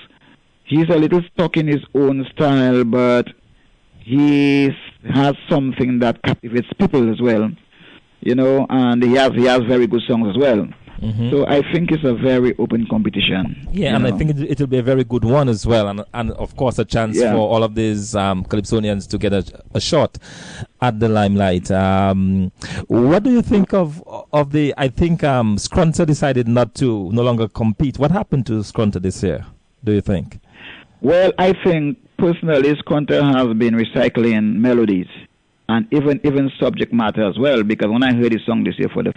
he's a little stuck in his own style, but he has something that captivates people as well, you know, and he has he has very good songs as well. Mm-hmm. So I think it's a very open competition. Yeah, and I think it, it'll be a very good one as well, and and of course a chance Yeah. for all of these um, Calypsonians to get a, a shot at the limelight. Um, what do you think of of the? I think um, Scrunter decided not to no longer compete. What happened to Scrunter this year? Do you think? Well, I think personally, Scrunter has been recycling melodies and even even subject matter as well. Because when I heard his song this year for the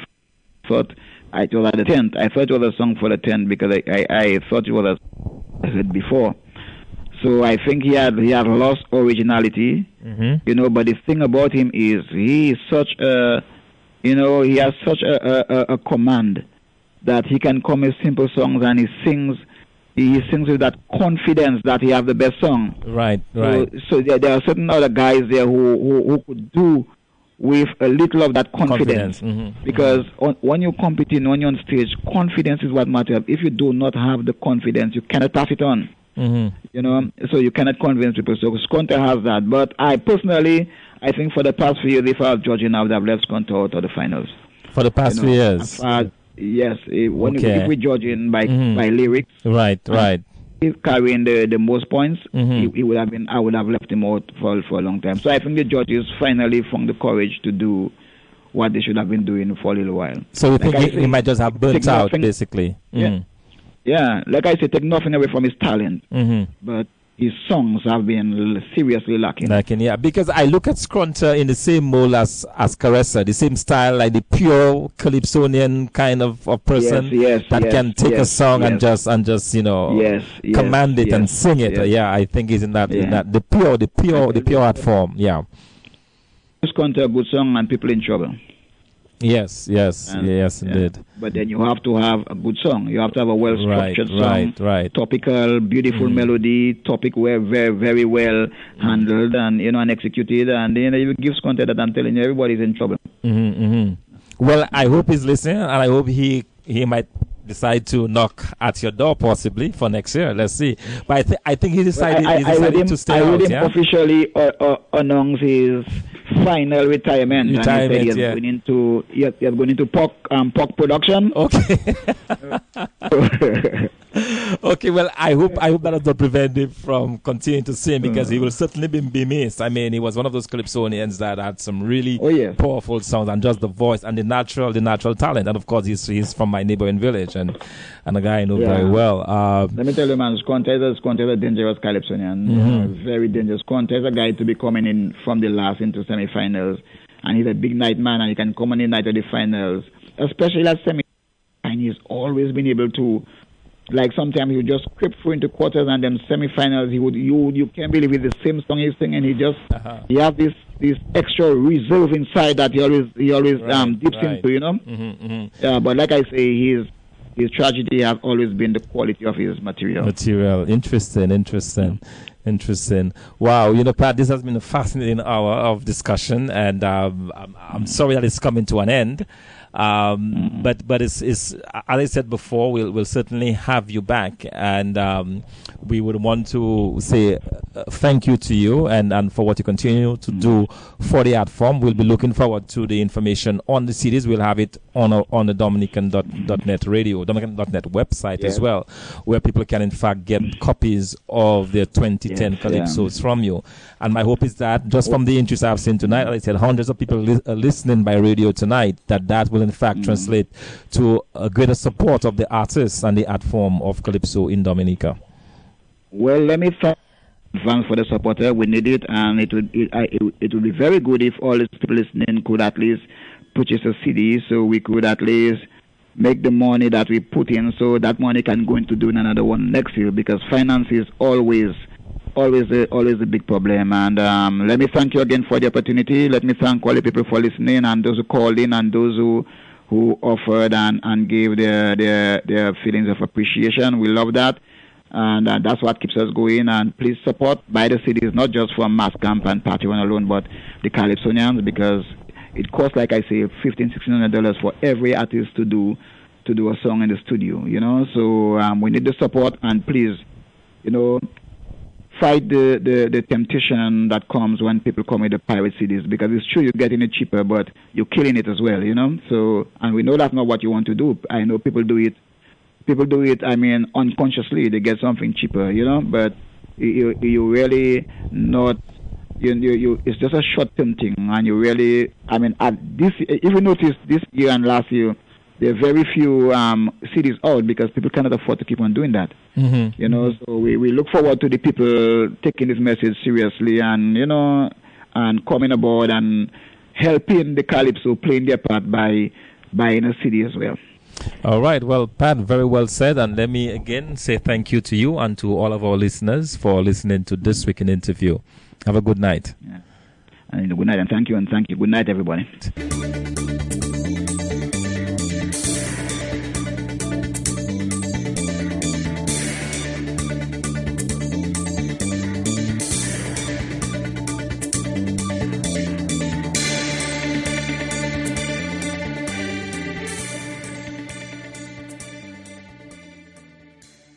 thought I thought at the tenth, I thought it was a song for the tenth because I, I, I thought it was a I heard before. So I think he had he had lost originality, Mm-hmm. you know. But the thing about him is he is such a, you know, he has such a a, a, a command that he can come with simple songs and he sings. He sings with that confidence that he has the best song. Right, right. So, so there, there are certain other guys there who, who, who could do with a little of that confidence. Mhm. Because on, when you're competing, when you're on stage, confidence is what matters. If you do not have the confidence, you cannot pass it on. Mm-hmm. You know, so you cannot convince people. So Scrunter has that. But I personally, I think for the past few years, if I was judging, I would have left Scrunter out of the finals. For the past You few know, years. As far as- yes, eh, when Okay. if we're judging by Mhm. by lyrics, Right, right. if carrying the, the most points, Mhm. he, he would have been. I would have left him out for for a long time. So I think the judges finally found the courage to do what they should have been doing for a little while. So you Like think he, he might just have burnt out, nothing- basically? Yeah. Mhm. Yeah, like I said, take nothing away from his talent, Mhm. but his songs have been seriously lacking. In, yeah, because I look at Scrunter in the same mold as as Caressa, the same style, like the pure calypsonian kind of, of person Yes, yes, that yes, can take a song and just and just you know yes, command it and sing it. Yeah, I think he's in that in that the pure, the pure, the pure art form. Yeah. Country a good song and people in trouble. Yes, yes, And- yes, yeah. indeed. But then you have to have a good song. You have to have a well Right, structured song. right, right. topical, beautiful Mm. melody, topic were very, very well handled and you know and executed, and you know you give content that I'm telling you, everybody's in trouble. hmm hmm Well, I hope he's listening, and I hope he he might decide to knock at your door possibly for next year. Let's see. But I think I think he decided I, I, I decided read him, to stay I out. read him Yeah. officially uh, uh, announce his final retirement, and Retirement, he said he yeah. going into he is, he is going into pork um, pork production. Okay. okay. Well, I hope I hope that does not prevent him from continuing to sing because he will certainly be, be missed. I mean, he was one of those Calypsonians that had some really Oh, yes. powerful songs and just the voice and the natural the natural talent. And of course, he's he's from my neighboring village and and a guy I know Yeah. very well. Um, Let me tell you, man, Scrunter is a dangerous Calypsonian. Mm-hmm. very dangerous. Scrunter is a guy to be coming in from the last into semi-finals, and he's a big night man, and he can come on in night of the finals, especially at semi. And he's always been able to, like sometimes he would just creep through into quarters and then semi-finals. He would you you can't believe it's the same song he's singing. He just Uh-huh. he have this this extra reserve inside that he always he always Right, um dips right. into, you know. mhm, mhm. Yeah, but like I say, his his tragedy has always been the quality of his material. material. Interesting, interesting, interesting. Wow, you know, Pat, this has been a fascinating hour of discussion, and um, I'm, I'm sorry that it's coming to an end. Um, But but it's, it's as I said before, we'll we'll certainly have you back, and um, we would want to say uh, thank you to you and, and for what you continue to do for the art form. We'll be looking forward to the information on the series. We'll have it on our, on the Dominican.net radio, Dominican.net website as well, where people can in fact get copies of their 2010 Yes, calypsos from you. And my hope is that just from the interest I've seen tonight, like I said, hundreds of people li- listening by radio tonight, that that will in fact Mm. translate to a greater support of the artists and the art form of calypso in Dominica. Well, let me thank advance for the supporter. We need it, and it would it, I, it, would- it would be very good if all the people listening could at least purchase a CD, so we could at least make the money that we put in, so that money can go into doing another one next year. Because finance is always always a, always a big problem. And um, let me thank you again for the opportunity. Let me thank all the people for listening and those who called in and those who who offered and, and gave their, their their feelings of appreciation. We love that. And uh, that's what keeps us going. And please support Buy the CDs, not just from Mass Camp and Party One alone, but the Calypsonians, because it costs, like I say, fifteen, sixteen hundred dollars for every artist to do to do a song in the studio. You know, so um, we need the support. And please, you know, fight the, the, the temptation that comes when people come with the pirate CDs because it's true you're getting it cheaper, but you're killing it as well, you know. So, and we know that's not what you want to do. I know people do it. People do it. I mean, unconsciously they get something cheaper, you know. But you you really not. You, you, you, it's just a short-term thing, and you really, I mean, at this, even notice this year and last year, there are very few um, CDs out because people cannot afford to keep on doing that. Mm-hmm. You know, so we, we look forward to the people taking this message seriously and, you know, and coming aboard and helping the Calypso playing their part by buying a city as well. All right. Well, Pat, very well said. And let me again say thank you to you and to all of our listeners for listening to this week in interview. Have a good night. Yeah. And good night and thank you and thank you. Good night, everybody.